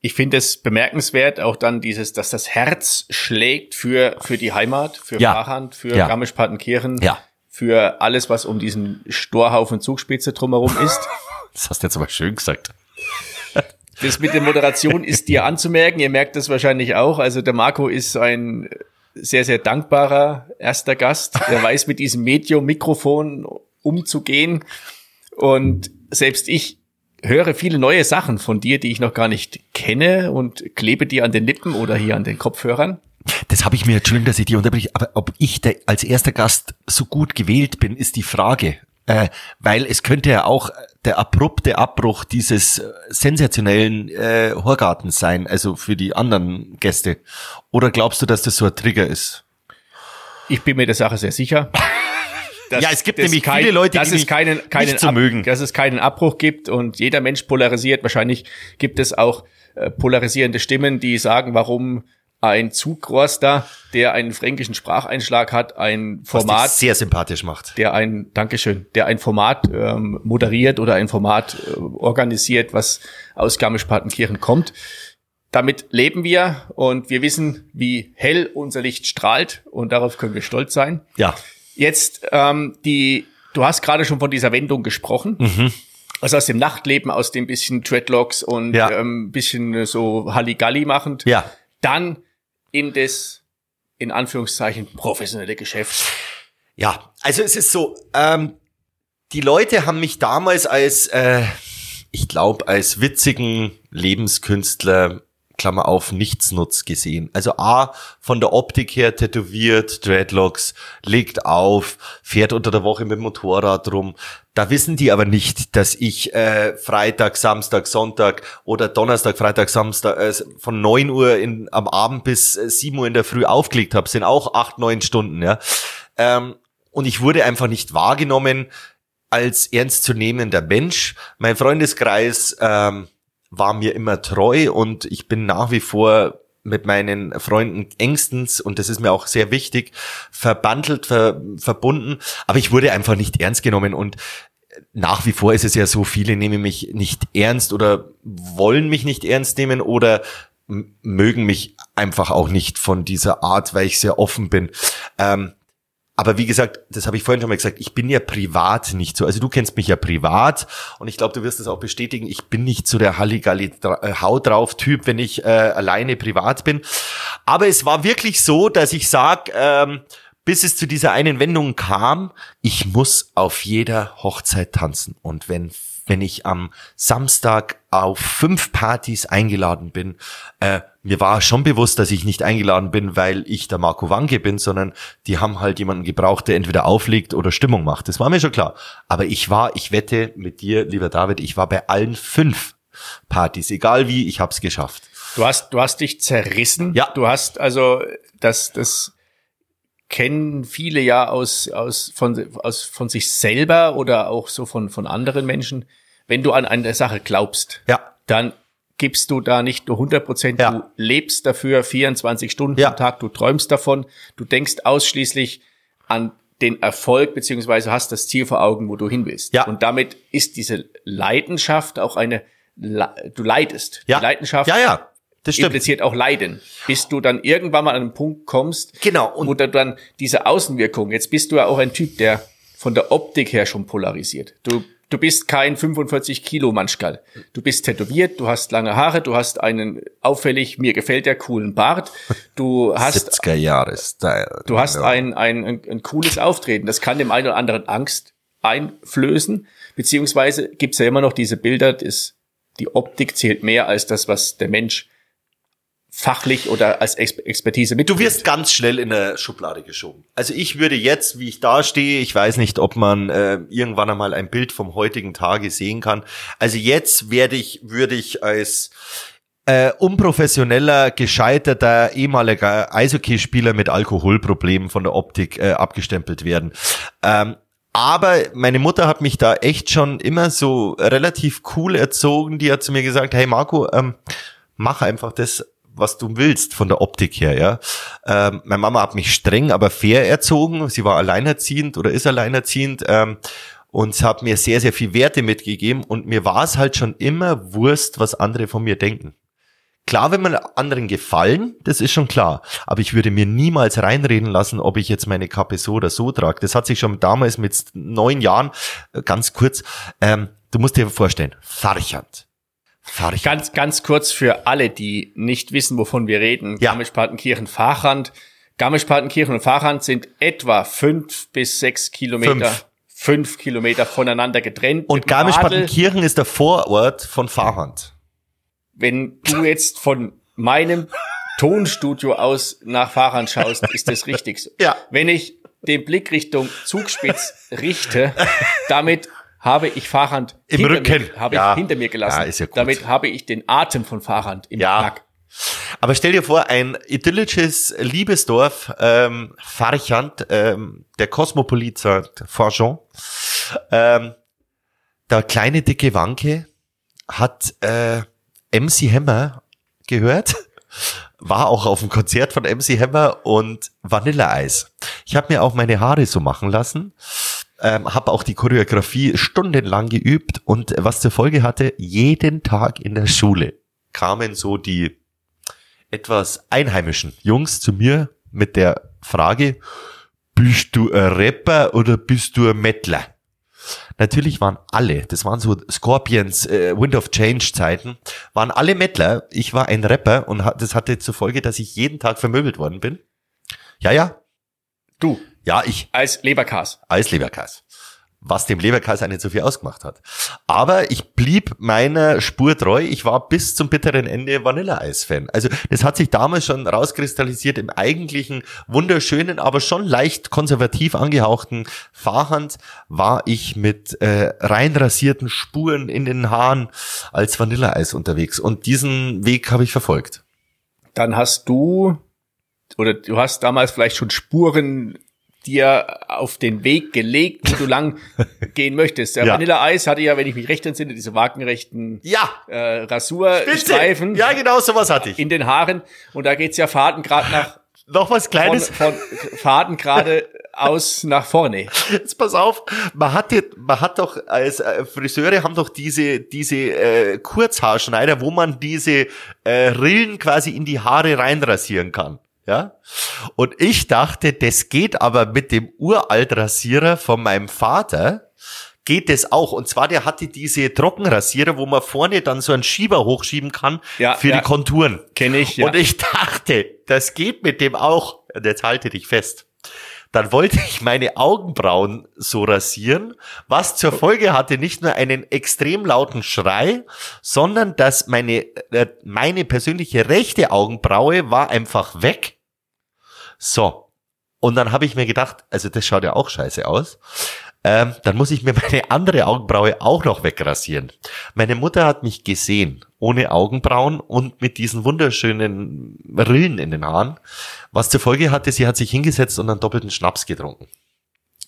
ich finde es bemerkenswert, auch dann dieses, dass das Herz schlägt für, für die Heimat, für Ja. Fahrhand, für Ja. Garmisch-Partenkirchen, Ja. für alles, was um diesen Storhaufen Zugspitze drumherum ist. Das hast du jetzt aber schön gesagt. Das mit der Moderation ist dir anzumerken. Ihr merkt das wahrscheinlich auch. Also der Marco ist ein sehr, sehr dankbarer erster Gast. Er weiß mit diesem Medium Mikrofon umzugehen. Und selbst ich höre viele neue Sachen von dir, die ich noch gar nicht kenne und klebe dir an den Lippen oder hier an den Kopfhörern. Das habe ich mir, Entschuldigung, dass ich die unterbreche, aber ob ich als erster Gast so gut gewählt bin, ist die Frage. Äh, weil es könnte ja auch der abrupte Abbruch dieses äh, sensationellen äh, Horgartens sein, also für die anderen Gäste. Oder glaubst du, dass das so ein Trigger ist? Ich bin mir der Sache sehr sicher. dass Ja, es gibt nämlich kein, viele Leute, dass die es keinen, keinen nicht zu Ab- mögen. dass es keinen Abbruch gibt und jeder Mensch polarisiert. Wahrscheinlich gibt es auch äh, polarisierende Stimmen, die sagen, warum ein Zugroster, der einen fränkischen Spracheinschlag hat, ein Was Format, dich sehr sympathisch macht. der ein, Dankeschön, der ein Format ähm, moderiert oder ein Format äh, organisiert, was aus Garmisch-Partenkirchen kommt. Damit leben wir und wir wissen, wie hell unser Licht strahlt und darauf können wir stolz sein. Ja. Jetzt ähm, die, du hast gerade schon von dieser Wendung gesprochen. Also aus dem Nachtleben, aus dem bisschen Dreadlocks und Ja. ähm, bisschen so Halligalli machend, Ja. dann in das in Anführungszeichen professionelle Geschäft. Ja, also es ist so, ähm, die Leute haben mich damals als, äh, ich glaube, als witzigen Lebenskünstler, Klammer auf, Nichtsnutz gesehen. Also A, von der Optik her tätowiert, Dreadlocks, legt auf, fährt unter der Woche mit dem Motorrad rum. Da wissen die aber nicht, dass ich äh, Freitag, Samstag, Sonntag oder Donnerstag, Freitag, Samstag äh, von neun Uhr in, am Abend bis äh, 7 Uhr in der Früh aufgelegt habe. Sind auch acht, neun Stunden, ja. Ähm, und ich wurde einfach nicht wahrgenommen als ernstzunehmender Mensch. Mein Freundeskreis ähm, war mir immer treu und ich bin nach wie vor mit meinen Freunden engstens, und das ist mir auch sehr wichtig, verbandelt, ver, verbunden. Aber ich wurde einfach nicht ernst genommen und nach wie vor ist es ja so, viele nehmen mich nicht ernst oder wollen mich nicht ernst nehmen oder mögen mich einfach auch nicht von dieser Art, weil ich sehr offen bin. Ähm, aber wie gesagt, das habe ich vorhin schon mal gesagt, ich bin ja privat nicht so. Also du kennst mich ja privat und ich glaube, du wirst das auch bestätigen. Ich bin nicht so der Halligalli äh, Haut drauf Typ, wenn ich äh, alleine privat bin. Aber es war wirklich so, dass ich sag, ähm, bis es zu dieser einen Wendung kam, ich muss auf jeder Hochzeit tanzen. Und wenn wenn ich am Samstag auf fünf Partys eingeladen bin, äh, mir war schon bewusst, dass ich nicht eingeladen bin, weil ich der Marco Wanke bin, sondern die haben halt jemanden gebraucht, der entweder auflegt oder Stimmung macht. Das war mir schon klar. Aber ich war, ich wette mit dir, lieber David, ich war bei allen fünf Partys, egal wie, ich hab's geschafft. Du hast, du hast dich zerrissen. Ja. Du hast also das, das kennen viele ja aus, aus, von, aus, von sich selber oder auch so von, von anderen Menschen. Wenn du an eine Sache glaubst, Ja. dann gibst du da nicht nur 100 Prozent, Ja. du lebst dafür 24 Stunden Ja. am Tag, du träumst davon, du denkst ausschließlich an den Erfolg, beziehungsweise hast das Ziel vor Augen, wo du hin willst. Ja. Und damit ist diese Leidenschaft auch eine, Le- du leidest. Ja. Die Leidenschaft Ja, ja. Das stimmt. impliziert auch Leiden, bis du dann irgendwann mal an einen Punkt kommst, Genau, und- wo du dann diese Außenwirkung, jetzt bist du ja auch ein Typ, der von der Optik her schon polarisiert. Du, du bist kein 45 Kilo Manschkal. Du bist tätowiert, du hast lange Haare, du hast einen auffällig, mir gefällt der coolen Bart, du hast 70er Jahre Style. Du hast Ja. ein, ein, ein, ein cooles Auftreten. Das kann dem einen oder anderen Angst einflößen. Beziehungsweise gibt's ja immer noch diese Bilder, das, die Optik zählt mehr als das, was der Mensch fachlich oder als Ex Expertise mit. Du wirst ganz schnell in eine Schublade geschoben. Also ich würde jetzt, wie ich da stehe, ich weiß nicht, ob man äh, irgendwann einmal ein Bild vom heutigen Tage sehen kann. Also jetzt werde ich, würde ich als äh, unprofessioneller, gescheiterter ehemaliger Eishockeyspieler mit Alkoholproblemen von der Optik äh, abgestempelt werden. Ähm, aber meine Mutter hat mich da echt schon immer so relativ cool erzogen. Die hat zu mir gesagt, hey Marco, ähm, mach einfach das, was du willst von der Optik her, ja. Ähm, meine Mama hat mich streng, aber fair erzogen. Sie war alleinerziehend oder ist alleinerziehend. Ähm, und hat mir sehr, sehr viel Werte mitgegeben und mir war es halt schon immer Wurst, was andere von mir denken. Klar, wenn man anderen gefallen, das ist schon klar. Aber ich würde mir niemals reinreden lassen, ob ich jetzt meine Kappe so oder so trage. Das hat sich schon damals mit neun Jahren, äh, ganz kurz, ähm, du musst dir vorstellen, Farchand. Farchand. Ganz, ganz kurz für alle, die nicht wissen, wovon wir reden. Ja. Garmisch-Partenkirchen, Fahrrand. Garmisch-Partenkirchen und Fahrrand sind etwa fünf bis sechs Kilometer, Fünf. fünf Kilometer voneinander getrennt. Und. Garmisch-Partenkirchen ist der Vorort von Farhand. wenn du jetzt von meinem Tonstudio aus nach Fahrrad schaust, ist das richtig so. Ja. Wenn ich den Blick Richtung Zugspitz richte, damit habe ich Fahrrad Im Rücken. Mir, habe Ja. ich hinter mir gelassen. Ja, ist ja gut. Damit habe ich den Atem von Fahrrad im Ja. Aber stell dir vor, ein idyllisches Liebesdorf, ähm, Farchant, ähm, der Kosmopolit sagt Farchon, ähm, der kleine dicke Wanke hat äh, MC Hammer gehört, war auch auf dem Konzert von MC Hammer und Vanilleeis. Ich habe mir auch meine Haare so machen lassen, ähm, habe auch die Choreografie stundenlang geübt und was zur Folge hatte, jeden Tag in der Schule kamen so die etwas einheimischen Jungs zu mir mit der Frage, bist du ein Rapper oder bist du ein Mettler? Natürlich waren alle, das waren so Scorpions, äh, Wind of Change Zeiten, waren alle Mettler. Ich war ein Rapper und das hatte zur Folge, dass ich jeden Tag vermöbelt worden bin. Ja, ja. Du. Ja, ich. Als Leberkas. Als Leberkas was dem Leberkaiser nicht so viel ausgemacht hat. Aber ich blieb meiner Spur treu. Ich war bis zum bitteren Ende Vanilleeis-Fan. Also das hat sich damals schon rauskristallisiert im eigentlichen wunderschönen, aber schon leicht konservativ angehauchten Fahrhand war ich mit äh, rein rasierten Spuren in den Haaren als Vanilleeis unterwegs. Und diesen Weg habe ich verfolgt. Dann hast du oder du hast damals vielleicht schon Spuren dir auf den Weg gelegt, wo du lang gehen möchtest. Der ja. Vanilla Eis hatte ja, wenn ich mich recht entsinne, diese wagenrechten ja. äh, Rasurstreifen. Ja, genau, sowas hatte ich. In den Haaren. Und da geht's ja Faden gerade nach noch was Kleines. Von, von Faden gerade aus nach vorne. Jetzt pass auf, man hat, man hat doch als äh, Friseure haben doch diese diese äh, Kurzhaarschneider, wo man diese äh, Rillen quasi in die Haare reinrasieren kann. Ja? Und ich dachte, das geht aber mit dem Uraltrasierer von meinem Vater, geht das auch. Und zwar, der hatte diese Trockenrasierer, wo man vorne dann so einen Schieber hochschieben kann ja, für ja. die Konturen. Kenne ich, ja. Und ich dachte, das geht mit dem auch. Und jetzt halte dich fest. Dann wollte ich meine Augenbrauen so rasieren, was zur Folge hatte nicht nur einen extrem lauten Schrei, sondern dass meine, äh, meine persönliche rechte Augenbraue war einfach weg. So. Und dann habe ich mir gedacht, also das schaut ja auch scheiße aus. Ähm, dann muss ich mir meine andere Augenbraue auch noch wegrasieren. Meine Mutter hat mich gesehen, ohne Augenbrauen und mit diesen wunderschönen Rillen in den Haaren. Was zur Folge hatte, sie hat sich hingesetzt und einen doppelten Schnaps getrunken.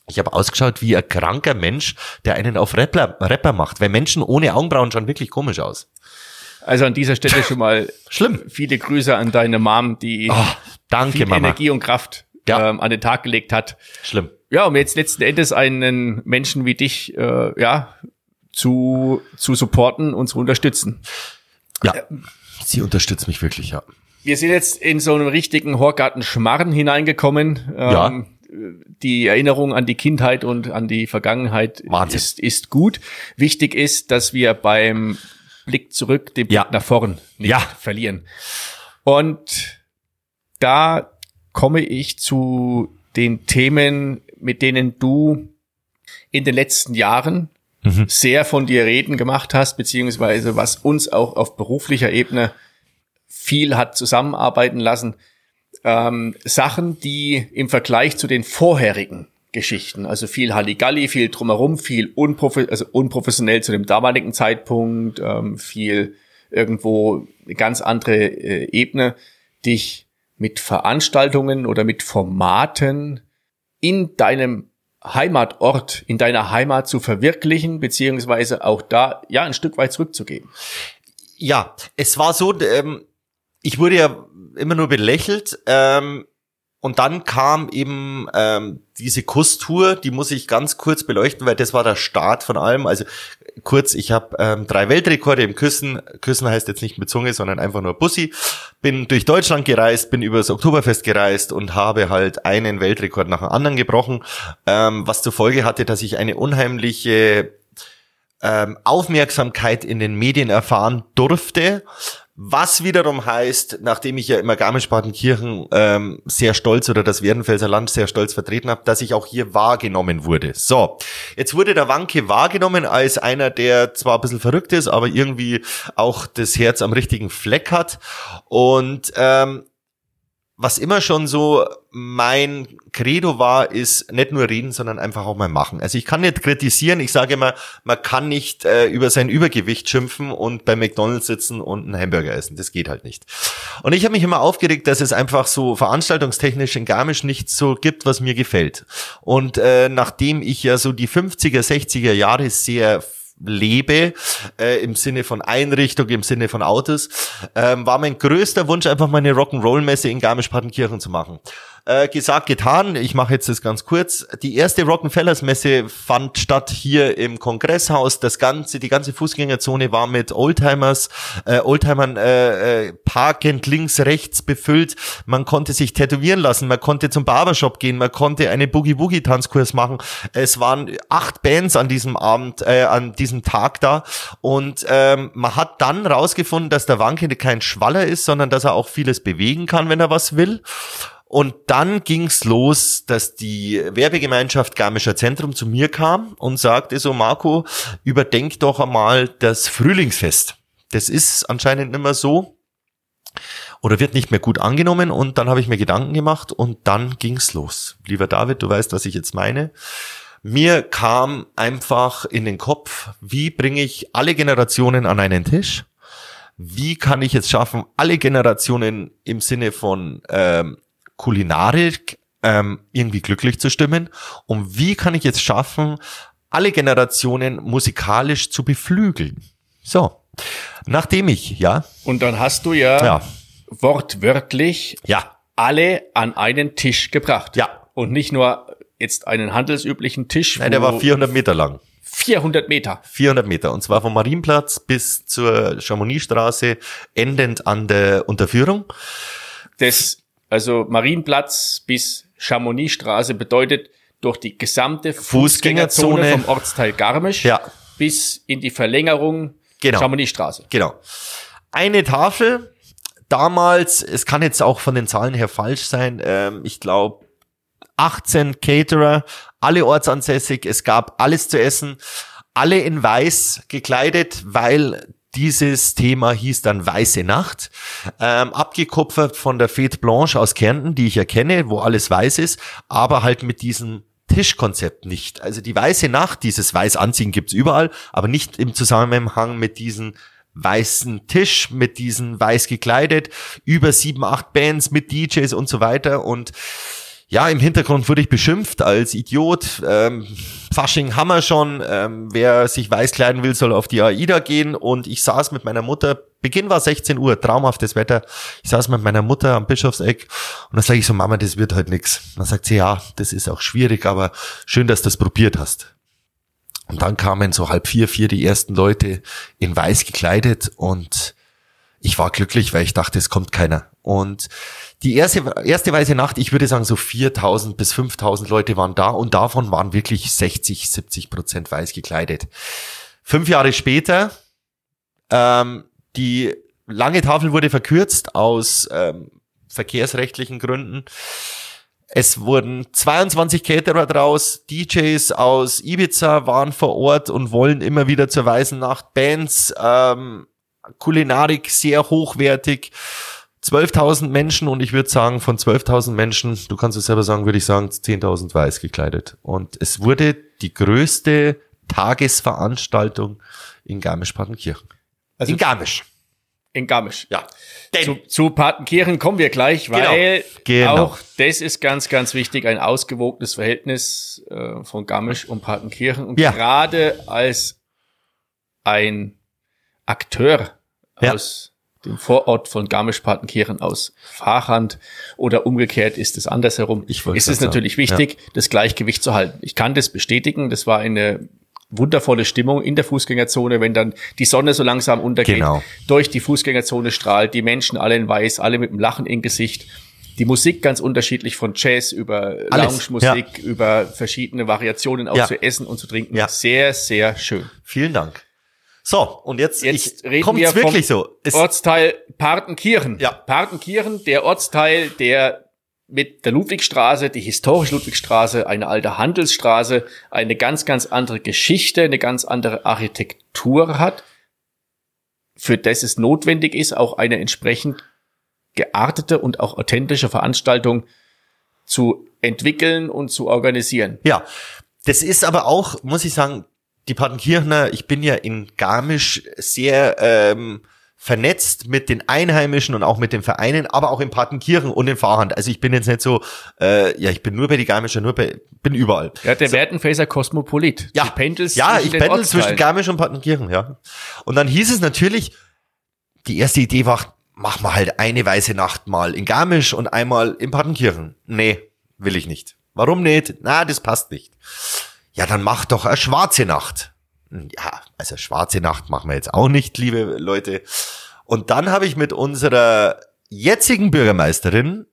Ich habe ausgeschaut wie ein kranker Mensch, der einen auf Rapper, Rapper macht. Weil Menschen ohne Augenbrauen schauen wirklich komisch aus. Also an dieser Stelle schon mal schlimm. Viele Grüße an deine Mom, die oh, danke, viel Mama. Energie und Kraft ja. ähm, an den Tag gelegt hat. Schlimm. Ja, um jetzt letzten Endes einen Menschen wie dich äh, ja zu zu supporten und zu unterstützen. Ja, sie unterstützt mich wirklich, ja wir sind jetzt in so einen richtigen Horgarten-Schmarren hineingekommen. Ja. Ähm, die Erinnerung an die Kindheit und an die Vergangenheit ist, ist gut. Wichtig ist, dass wir beim Blick zurück den Blick ja. nach vorn nicht ja. verlieren. Und da komme ich zu den Themen, mit denen du in den letzten Jahren mhm. sehr von dir reden gemacht hast, beziehungsweise was uns auch auf beruflicher Ebene viel hat zusammenarbeiten lassen. Ähm, Sachen, die im Vergleich zu den vorherigen Geschichten, also viel Halligalli, viel drumherum, viel unprofe also unprofessionell zu dem damaligen Zeitpunkt, ähm, viel irgendwo eine ganz andere äh, Ebene, dich mit Veranstaltungen oder mit Formaten in deinem Heimatort, in deiner Heimat zu verwirklichen, beziehungsweise auch da ja ein Stück weit zurückzugeben. Ja, es war so, ähm, ich wurde ja immer nur belächelt. Ähm, und dann kam eben ähm, diese Kusstour, die muss ich ganz kurz beleuchten, weil das war der Start von allem. Also kurz, ich habe ähm, drei Weltrekorde im Küssen. Küssen heißt jetzt nicht mit Zunge, sondern einfach nur Bussi. Bin durch Deutschland gereist, bin übers Oktoberfest gereist und habe halt einen Weltrekord nach dem anderen gebrochen, ähm, was zur Folge hatte, dass ich eine unheimliche ähm, Aufmerksamkeit in den Medien erfahren durfte. Was wiederum heißt, nachdem ich ja immer Garmisch-Partenkirchen ähm, sehr stolz oder das Werdenfelser Land sehr stolz vertreten habe, dass ich auch hier wahrgenommen wurde. So, jetzt wurde der Wanke wahrgenommen als einer, der zwar ein bisschen verrückt ist, aber irgendwie auch das Herz am richtigen Fleck hat. Und ähm, was immer schon so mein Credo war, ist nicht nur reden, sondern einfach auch mal machen. Also ich kann nicht kritisieren, ich sage immer, man kann nicht äh, über sein Übergewicht schimpfen und bei McDonald's sitzen und einen Hamburger essen. Das geht halt nicht. Und ich habe mich immer aufgeregt, dass es einfach so veranstaltungstechnisch in Garmisch nichts so gibt, was mir gefällt. Und äh, nachdem ich ja so die 50er, 60er Jahre sehr lebe, äh, im Sinne von Einrichtung, im Sinne von Autos, ähm, war mein größter Wunsch, einfach mal eine Rock'n'Roll-Messe in Garmisch-Partenkirchen zu machen. Äh, gesagt, getan. Ich mache jetzt das ganz kurz. Die erste Rock'n'Fellers Messe fand statt hier im Kongresshaus. Das ganze, die ganze Fußgängerzone war mit Oldtimers, äh, Oldtimern äh, äh, parkend links, rechts befüllt. Man konnte sich tätowieren lassen, man konnte zum Barbershop gehen, man konnte eine Boogie-Woogie-Tanzkurs machen. Es waren acht Bands an diesem Abend, äh, an diesem Tag da. Und ähm, man hat dann rausgefunden, dass der Wanke kein Schwaller ist, sondern dass er auch vieles bewegen kann, wenn er was will. Und dann ging's los, dass die Werbegemeinschaft Garmischer Zentrum zu mir kam und sagte so, Marco, überdenk doch einmal das Frühlingsfest. Das ist anscheinend nicht mehr so oder wird nicht mehr gut angenommen und dann habe ich mir Gedanken gemacht und dann ging's los. Lieber David, du weißt, was ich jetzt meine. Mir kam einfach in den Kopf, wie bringe ich alle Generationen an einen Tisch? Wie kann ich es schaffen, alle Generationen im Sinne von ähm, Kulinarik ähm, irgendwie glücklich zu stimmen? Und wie kann ich jetzt schaffen, alle Generationen musikalisch zu beflügeln? So, nachdem ich, ja. Und dann hast du ja, Ja. wortwörtlich Ja, alle an einen Tisch gebracht. Ja. Und nicht nur jetzt einen handelsüblichen Tisch. nein, der war 400 Meter lang. 400 Meter. 400 Meter. Und zwar vom Marienplatz bis zur Chamonixstraße, endend an der Unterführung. Das, also Marienplatz bis Chamonixstraße bedeutet durch die gesamte Fußgängerzone. Fußgängerzone vom Ortsteil Garmisch Ja. bis in die Verlängerung Genau. Chamonixstraße. Genau. Eine Tafel. Damals, es kann jetzt auch von den Zahlen her falsch sein, ähm, ich glaube 18 Caterer, alle ortsansässig, es gab alles zu essen, alle in weiß gekleidet, weil dieses Thema hieß dann Weiße Nacht, ähm, abgekupfert von der Fete Blanche aus Kärnten, die ich erkenne, wo alles weiß ist, aber halt mit diesem Tischkonzept nicht. Also die Weiße Nacht, dieses Weißanziehen gibt's überall, aber nicht im Zusammenhang mit diesen weißen Tisch, mit diesen weiß gekleidet, über sieben, acht Bands mit DJs und so weiter und ja, im Hintergrund wurde ich beschimpft als Idiot. Ähm, Fasching Hammer schon. Ähm, wer sich weiß kleiden will, soll auf die AIDA gehen. Und ich saß mit meiner Mutter. Beginn war 16 Uhr, traumhaftes Wetter. Ich saß mit meiner Mutter am Bischofseck und dann sage ich so, Mama, das wird halt nix. Dann sagt sie, ja, das ist auch schwierig, aber schön, dass du das probiert hast. Und dann kamen so halb vier, vier die ersten Leute in weiß gekleidet und ich war glücklich, weil ich dachte, es kommt keiner. Und die erste, erste weiße Nacht, ich würde sagen, so 4000 bis 5000 Leute waren da und davon waren wirklich 60, 70 Prozent weiß gekleidet. Fünf Jahre später, ähm, die lange Tafel wurde verkürzt aus ähm, verkehrsrechtlichen Gründen. Es wurden 22 Caterer draus, DJs aus Ibiza waren vor Ort und wollen immer wieder zur Weißen Nacht, Bands, ähm, Kulinarik sehr hochwertig. 12.000 Menschen und ich würde sagen, von 12.000 Menschen, du kannst es selber sagen, würde ich sagen, 10.000 weiß gekleidet. Und es wurde die größte Tagesveranstaltung in Garmisch-Partenkirchen. Also in Garmisch. in Garmisch. Ja. Zu, zu Patenkirchen kommen wir gleich, weil Genau. auch das ist ganz, ganz wichtig, ein ausgewogenes Verhältnis äh, von Garmisch und Patenkirchen. Und Ja. gerade als ein Akteur Ja. aus dem Vorort von Garmisch-Partenkirchen aus Fahrhand oder umgekehrt ist es andersherum, Ich ist es grad natürlich sagen, wichtig, das Gleichgewicht zu halten. Ich kann das bestätigen, das war eine wundervolle Stimmung in der Fußgängerzone, wenn dann die Sonne so langsam untergeht, Genau. durch die Fußgängerzone strahlt, die Menschen alle in weiß, alle mit einem Lachen im Gesicht. Die Musik ganz unterschiedlich von Jazz über Lounge-Musik, über verschiedene Variationen auch Ja. zu essen und zu trinken. Ja. Sehr, sehr schön. Vielen Dank. So, und jetzt, Jetzt ich, reden wir wirklich so. Es, Ortsteil Partenkirchen. Ja. Partenkirchen, der Ortsteil, der mit der Ludwigstraße, die historische Ludwigstraße, eine alte Handelsstraße, eine ganz, ganz andere Geschichte, eine ganz andere Architektur hat, für das es notwendig ist, auch eine entsprechend geartete und auch authentische Veranstaltung zu entwickeln und zu organisieren. Ja, das ist aber auch, muss ich sagen, die Partenkirchner, ich bin ja in Garmisch sehr ähm, vernetzt mit den Einheimischen und auch mit den Vereinen, aber auch in Partenkirchen und in Fahrhand. Also ich bin jetzt nicht so, äh, ja, ich bin nur bei die Garmischer, nur bei, bin überall. Ja, der so. Wertenfelser Kosmopolit. Ja, du pendelst ja ich pendel zwischen Garmisch und Partenkirchen, ja. Und dann hieß es natürlich, die erste Idee war, mach mal halt eine weiße Nacht mal in Garmisch und einmal in Partenkirchen. Nee, will ich nicht. Warum nicht? Na, das passt nicht. Ja, dann mach doch eine schwarze Nacht. Ja, also schwarze Nacht machen wir jetzt auch nicht, liebe Leute. Und dann habe ich mit unserer jetzigen Bürgermeisterin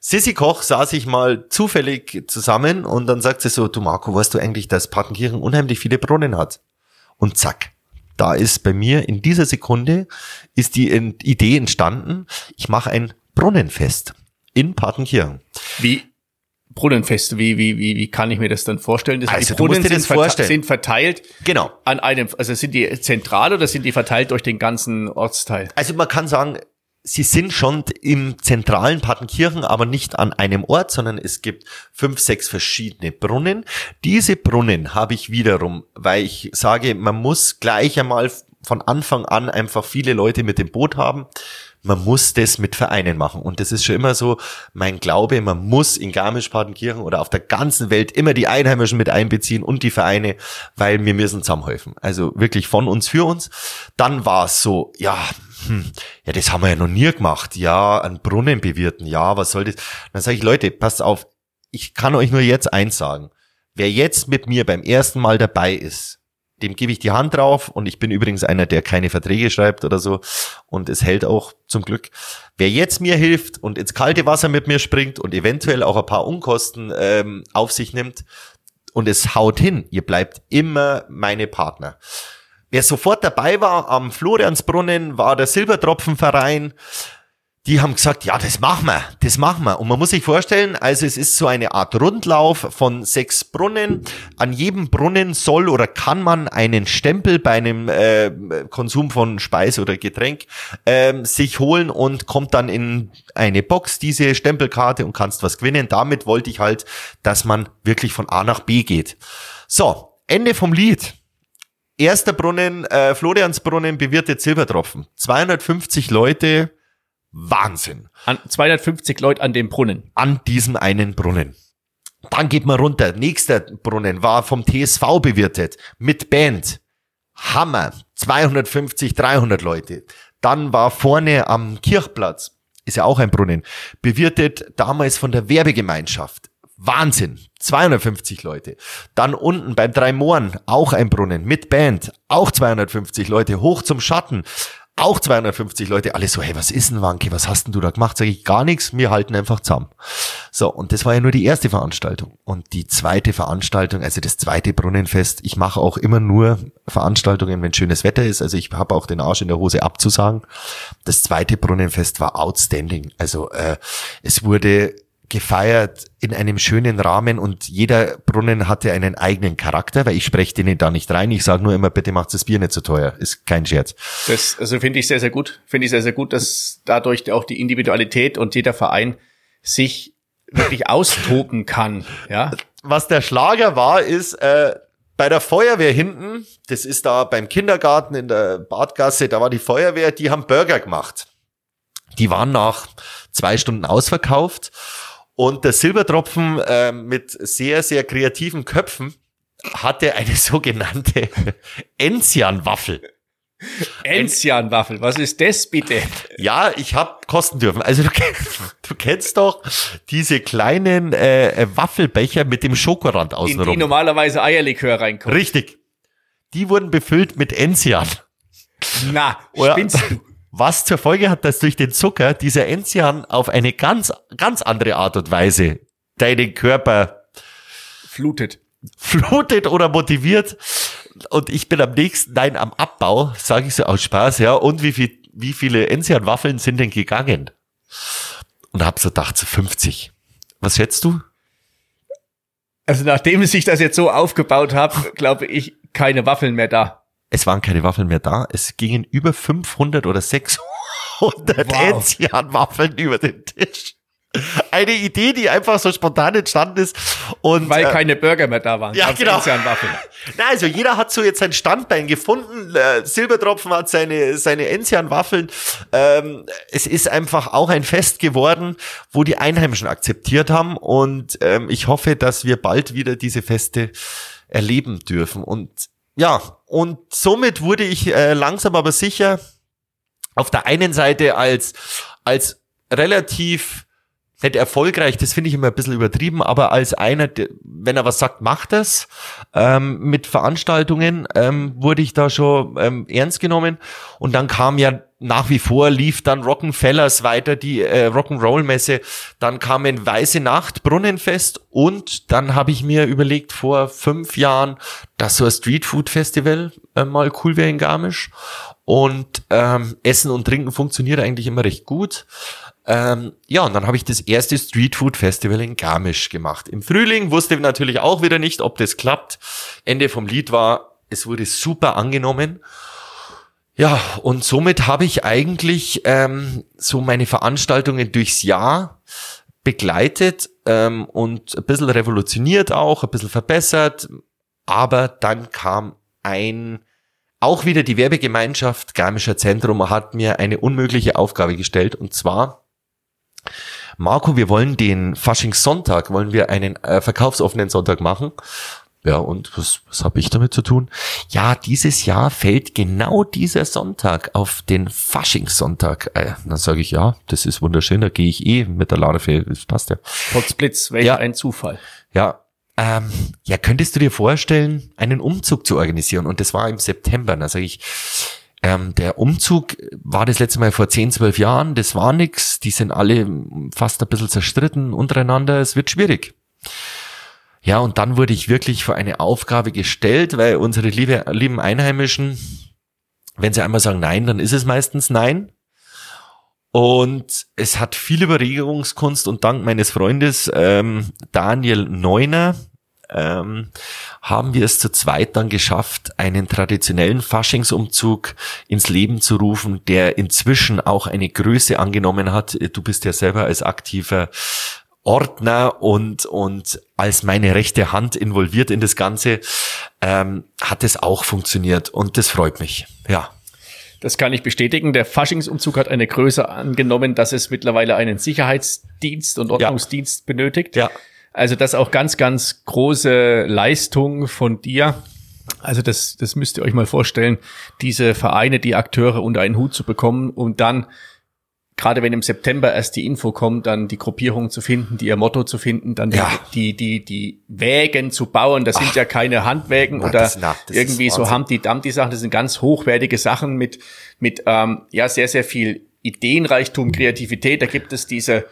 Sissy Koch saß ich mal zufällig zusammen und dann sagt sie so, du Marco, weißt du eigentlich, dass Partenkirchen unheimlich viele Brunnen hat? Und zack, da ist bei mir in dieser Sekunde ist die Idee entstanden, ich mache ein Brunnenfest in Partenkirchen. Wie Brunnenfest, wie, wie, wie, wie kann ich mir das dann vorstellen? Das also, die Brunnen sind, verte sind, verteilt genau. an einem, also sind die zentral oder sind die verteilt durch den ganzen Ortsteil? Also man kann sagen, sie sind schon im zentralen Partenkirchen, aber nicht an einem Ort, sondern es gibt fünf, sechs verschiedene Brunnen. Diese Brunnen habe ich wiederum, weil ich sage, man muss gleich einmal von Anfang an einfach viele Leute mit dem Boot haben man muss das mit Vereinen machen. Und das ist schon immer so mein Glaube, man muss in Garmisch-Partenkirchen oder auf der ganzen Welt immer die Einheimischen mit einbeziehen und die Vereine, weil wir müssen zusammenhelfen. Also wirklich von uns für uns. Dann war es so, ja, hm, ja, das haben wir ja noch nie gemacht. Ja, einen Brunnen bewirten. Ja, was soll das? Dann sage ich, Leute, passt auf. Ich kann euch nur jetzt eins sagen. Wer jetzt mit mir beim ersten Mal dabei ist, dem gebe ich die Hand drauf und ich bin übrigens einer, der keine Verträge schreibt oder so und es hält auch zum Glück. Wer jetzt mir hilft und ins kalte Wasser mit mir springt und eventuell auch ein paar Unkosten ähm, auf sich nimmt und es haut hin, ihr bleibt immer meine Partner. Wer sofort dabei war am Floriansbrunnen, war der Silbertropfenverein die haben gesagt, ja, das machen wir, das machen wir. Und man muss sich vorstellen, also es ist so eine Art Rundlauf von sechs Brunnen. An jedem Brunnen soll oder kann man einen Stempel bei einem äh, Konsum von Speise oder Getränk äh, sich holen und kommt dann in eine Box, diese Stempelkarte und kannst was gewinnen. Damit wollte ich halt, dass man wirklich von A nach B geht. So, Ende vom Lied. Erster Brunnen, äh, Floriansbrunnen bewirtet Silbertropfen. 250 Leute Wahnsinn. An 250 Leute an dem Brunnen. An diesem einen Brunnen. Dann geht man runter. Nächster Brunnen war vom TSV bewirtet. Mit Band. Hammer. 250, 300 Leute. Dann war vorne am Kirchplatz, ist ja auch ein Brunnen, bewirtet damals von der Werbegemeinschaft. Wahnsinn. 250 Leute. Dann unten beim Drei Mohren auch ein Brunnen mit Band. Auch 250 Leute. Hoch zum Schatten auch 250 Leute, alle so, hey, was ist denn Wanke, was hast denn du da gemacht? Sag ich, gar nichts, wir halten einfach zusammen. So, und das war ja nur die erste Veranstaltung. Und die zweite Veranstaltung, also das zweite Brunnenfest, ich mache auch immer nur Veranstaltungen, wenn schönes Wetter ist. Also ich habe auch den Arsch in der Hose abzusagen. Das zweite Brunnenfest war outstanding. Also äh, es wurde gefeiert in einem schönen Rahmen und jeder Brunnen hatte einen eigenen Charakter, weil ich spreche denen da nicht rein. Ich sage nur immer, bitte macht das Bier nicht zu so teuer. Ist kein Scherz. Das also finde ich sehr, sehr gut. Finde ich sehr, sehr gut, dass dadurch auch die Individualität und jeder Verein sich wirklich austoben kann. Ja. Was der Schlager war, ist äh, bei der Feuerwehr hinten, das ist da beim Kindergarten in der Badgasse, da war die Feuerwehr, die haben Burger gemacht. Die waren nach zwei Stunden ausverkauft und der Silbertropfen äh, mit sehr, sehr kreativen Köpfen hatte eine sogenannte Enzian-Waffel. Enzian-Waffel, was ist das bitte? Ja, ich habe kosten dürfen. Also du, du kennst doch diese kleinen äh, Waffelbecher mit dem Schokorand außenrum. In die normalerweise Eierlikör reinkommt. Richtig. Die wurden befüllt mit Enzian. Na, spinnst du? Was zur Folge hat, dass durch den Zucker dieser Enzian auf eine ganz, ganz andere Art und Weise deinen Körper flutet. Flutet oder motiviert. Und ich bin am nächsten, nein, am Abbau, sage ich so aus Spaß, ja. Und wie viel, wie viele Enzian-Waffeln sind denn gegangen? Und hab so gedacht, so 50. Was schätzt du? Also nachdem sich das jetzt so aufgebaut hat, glaube ich, keine Waffeln mehr da. Es waren keine Waffeln mehr da. Es gingen über 500 oder 600 100 Wow. Enzian-Waffeln über den Tisch. Eine Idee, die einfach so spontan entstanden ist. Und, Weil äh, keine Burger mehr da waren. Ja, genau. Na, also jeder hat so jetzt sein Standbein gefunden. Äh, Silbertropfen hat seine, seine Enzian-Waffeln. Ähm, es ist einfach auch ein Fest geworden, wo die Einheimischen akzeptiert haben. Und ähm, ich hoffe, dass wir bald wieder diese Feste erleben dürfen. Und ja, und somit wurde ich äh, langsam aber sicher auf der einen Seite als, als relativ nicht erfolgreich, das finde ich immer ein bisschen übertrieben, aber als einer, wenn er was sagt, macht das. Ähm, mit Veranstaltungen ähm, wurde ich da schon ähm, ernst genommen und dann kam ja nach wie vor lief dann Rock'n'Fellers weiter, die äh, Rock'n'Roll-Messe, dann kam ein Weiße Nacht, Brunnenfest und dann habe ich mir überlegt vor fünf Jahren, dass so ein Streetfood-Festival äh, mal cool wäre in Garmisch und ähm, Essen und Trinken funktioniert eigentlich immer recht gut. Ähm, ja, und dann habe ich das erste Streetfood Festival in Garmisch gemacht. Im Frühling wusste ich natürlich auch wieder nicht, ob das klappt. Ende vom Lied war, es wurde super angenommen. Ja, und somit habe ich eigentlich ähm, so meine Veranstaltungen durchs Jahr begleitet ähm, und ein bisschen revolutioniert auch, ein bisschen verbessert. Aber dann kam ein auch wieder die Werbegemeinschaft Garmischer Zentrum hat mir eine unmögliche Aufgabe gestellt und zwar Marco, wir wollen den Faschingssonntag, wollen wir einen äh, verkaufsoffenen Sonntag machen. Ja, und was, was habe ich damit zu tun? Ja, dieses Jahr fällt genau dieser Sonntag auf den Faschingssonntag. Äh, dann sage ich, ja, das ist wunderschön, da gehe ich eh mit der Larve, das passt ja. Potzblitz, welch Ja. ein Zufall. Ja, ähm, ja, könntest du dir vorstellen, einen Umzug zu organisieren? Und das war im September. Da sage ich, ähm, der Umzug war das letzte Mal vor 10, 12 Jahren, das war nix. Die sind alle fast ein bisschen zerstritten untereinander. Es wird schwierig. Ja, und dann wurde ich wirklich vor eine Aufgabe gestellt, weil unsere liebe, lieben Einheimischen, wenn sie einmal sagen Nein, dann ist es meistens Nein. Und es hat viel Überregungskunst und dank meines Freundes ähm, Daniel Neuner ähm, haben wir es zu zweit dann geschafft, einen traditionellen Faschingsumzug ins Leben zu rufen, der inzwischen auch eine Größe angenommen hat. Du bist ja selber als aktiver Ordner und, und als meine rechte Hand involviert in das Ganze, ähm, hat es auch funktioniert und das freut mich. Ja. Das kann ich bestätigen. Der Faschingsumzug hat eine Größe angenommen, dass es mittlerweile einen Sicherheitsdienst und Ordnungsdienst benötigt. Ja. Also das auch ganz, ganz große Leistung von dir. Also das, das müsst ihr euch mal vorstellen, diese Vereine, die Akteure unter einen Hut zu bekommen und dann, gerade wenn im September erst die Info kommt, dann die Gruppierung zu finden, die ihr Motto zu finden, dann Ja. die, die, die Wägen zu bauen. Das sind ja keine Handwägen Na, oder das- na, das irgendwie so Wahnsinn. Humpty-Dumpty-Sachen. Das sind ganz hochwertige Sachen mit, mit ähm, ja sehr, sehr viel Ideenreichtum, Kreativität. Da gibt es diese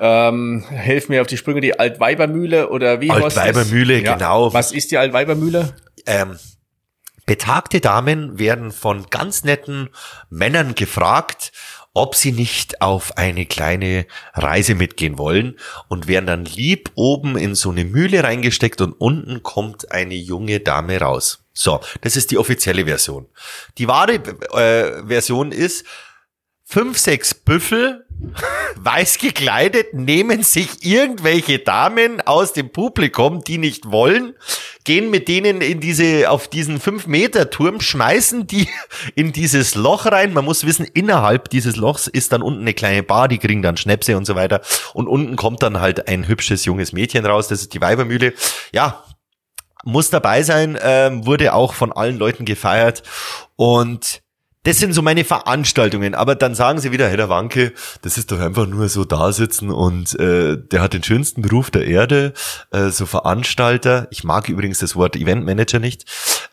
ähm, helf mir auf die Sprünge, die Altweibermühle oder wie? Altweibermühle, genau. Was ist die Altweibermühle? ähm, betagte Damen werden von ganz netten Männern gefragt, ob sie nicht auf eine kleine Reise mitgehen wollen und werden dann lieb oben in so eine Mühle reingesteckt und unten kommt eine junge Dame raus. So, das ist die offizielle Version. Die wahre äh, Version ist, fünf, sechs Büffel, weiß gekleidet, nehmen sich irgendwelche Damen aus dem Publikum, die nicht wollen, gehen mit denen in diese, auf diesen 5-Meter-Turm, schmeißen die in dieses Loch rein. Man muss wissen, innerhalb dieses Lochs ist dann unten eine kleine Bar, die kriegen dann Schnäpse und so weiter. Und unten kommt dann halt ein hübsches junges Mädchen raus, das ist die Weibermühle. Ja, muss dabei sein, ähm, wurde auch von allen Leuten gefeiert und das sind so meine Veranstaltungen, aber dann sagen sie wieder, hey, der Wanke, das ist doch einfach nur so da sitzen und äh, der hat den schönsten Beruf der Erde, äh, so Veranstalter. Ich mag übrigens das Wort Eventmanager nicht.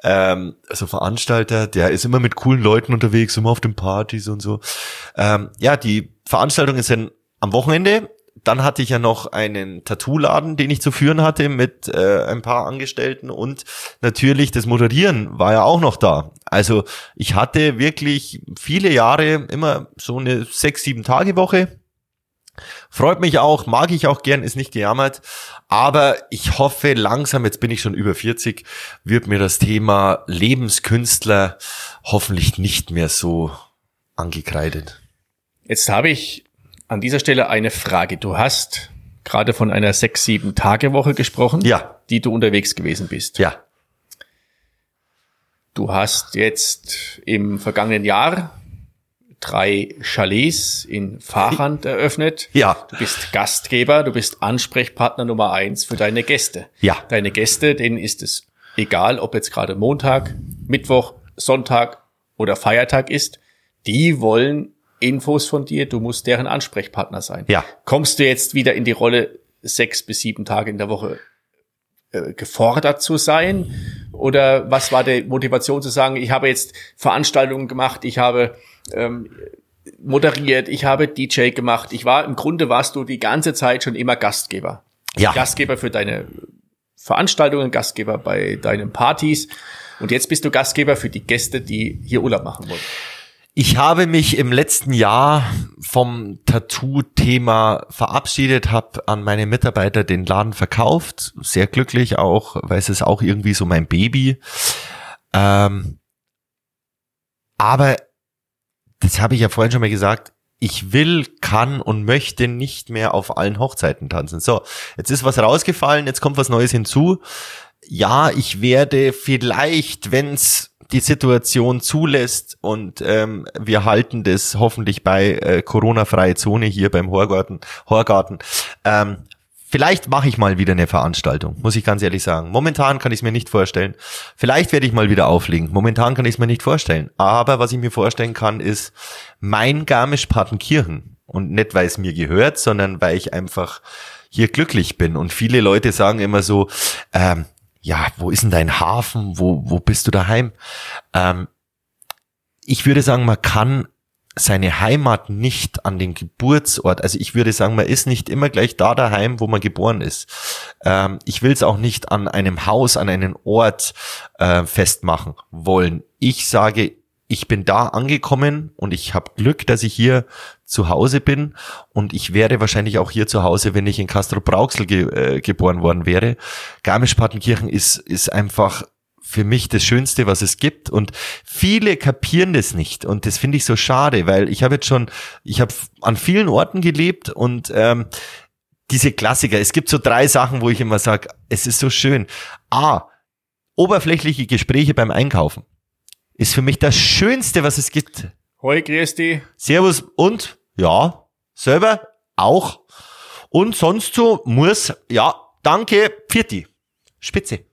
Ähm, so Veranstalter, der ist immer mit coolen Leuten unterwegs, immer auf den Partys und so. Ähm, ja, die Veranstaltungen sind am Wochenende. Dann hatte ich ja noch einen Tattoo-Laden, den ich zu führen hatte mit äh, ein paar Angestellten und natürlich das Moderieren war ja auch noch da. Also ich hatte wirklich viele Jahre immer so eine sechs, sieben Tage Woche. Freut mich auch, mag ich auch gern, ist nicht gejammert. Aber ich hoffe langsam, jetzt bin ich schon über 40, wird mir das Thema Lebenskünstler hoffentlich nicht mehr so angekreidet. Jetzt habe ich an dieser Stelle eine Frage. Du hast gerade von einer sechs, sieben Tage Woche gesprochen, Ja. die du unterwegs gewesen bist. Ja. Du hast jetzt im vergangenen Jahr drei Chalets in Fahrhand eröffnet. Ja. Du bist Gastgeber, du bist Ansprechpartner Nummer eins für deine Gäste. Ja. Deine Gäste, denen ist es egal, ob jetzt gerade Montag, Mittwoch, Sonntag oder Feiertag ist. Die wollen Infos von dir, du musst deren Ansprechpartner sein. Ja. Kommst du jetzt wieder in die Rolle, sechs bis sieben Tage in der Woche äh, gefordert zu sein? Oder was war die Motivation zu sagen, ich habe jetzt Veranstaltungen gemacht, ich habe ähm, moderiert, ich habe DJ gemacht. Ich war, im Grunde warst du die ganze Zeit schon immer Gastgeber. Ja. Gastgeber für deine Veranstaltungen, Gastgeber bei deinen Partys. Und jetzt bist du Gastgeber für die Gäste, die hier Urlaub machen wollen. Ich habe mich im letzten Jahr vom Tattoo-Thema verabschiedet, habe an meine Mitarbeiter den Laden verkauft, sehr glücklich auch, weil es ist auch irgendwie so mein Baby. Ähm, aber das habe ich ja vorhin schon mal gesagt. Ich will, kann und möchte nicht mehr auf allen Hochzeiten tanzen. So, jetzt ist was rausgefallen, jetzt kommt was Neues hinzu. Ja, ich werde vielleicht, wenn's die Situation zulässt und ähm, wir halten das hoffentlich bei äh, Corona-freie Zone hier beim Horgarten, Horgarten. Ähm, vielleicht mache ich mal wieder eine Veranstaltung, muss ich ganz ehrlich sagen. Momentan kann ich es mir nicht vorstellen. Vielleicht werde ich mal wieder auflegen. Momentan kann ich es mir nicht vorstellen. Aber was ich mir vorstellen kann, ist mein Garmisch-Partenkirchen. Und nicht, weil es mir gehört, sondern weil ich einfach hier glücklich bin. Und viele Leute sagen immer so, ähm, ja, wo ist denn dein Hafen? Wo, wo bist du daheim? Ähm, ich würde sagen, man kann seine Heimat nicht an den Geburtsort, also ich würde sagen, man ist nicht immer gleich da daheim, wo man geboren ist. Ähm, ich will es auch nicht an einem Haus, an einem Ort äh, festmachen wollen. Ich sage, ich bin da angekommen und ich habe Glück, dass ich hier zu Hause bin und ich wäre wahrscheinlich auch hier zu Hause, wenn ich in Castro Brauxel ge äh, geboren worden wäre. Garmisch-Partenkirchen ist, ist einfach für mich das Schönste, was es gibt. Und viele kapieren das nicht. Und das finde ich so schade, weil ich habe jetzt schon, ich habe an vielen Orten gelebt und ähm, diese Klassiker, es gibt so drei Sachen, wo ich immer sage, es ist so schön. A, oberflächliche Gespräche beim Einkaufen ist für mich das Schönste, was es gibt. Hoi, grüß dich. Servus und ja, selber auch. Und sonst so muss, ja, danke, Pfirti. Spitze.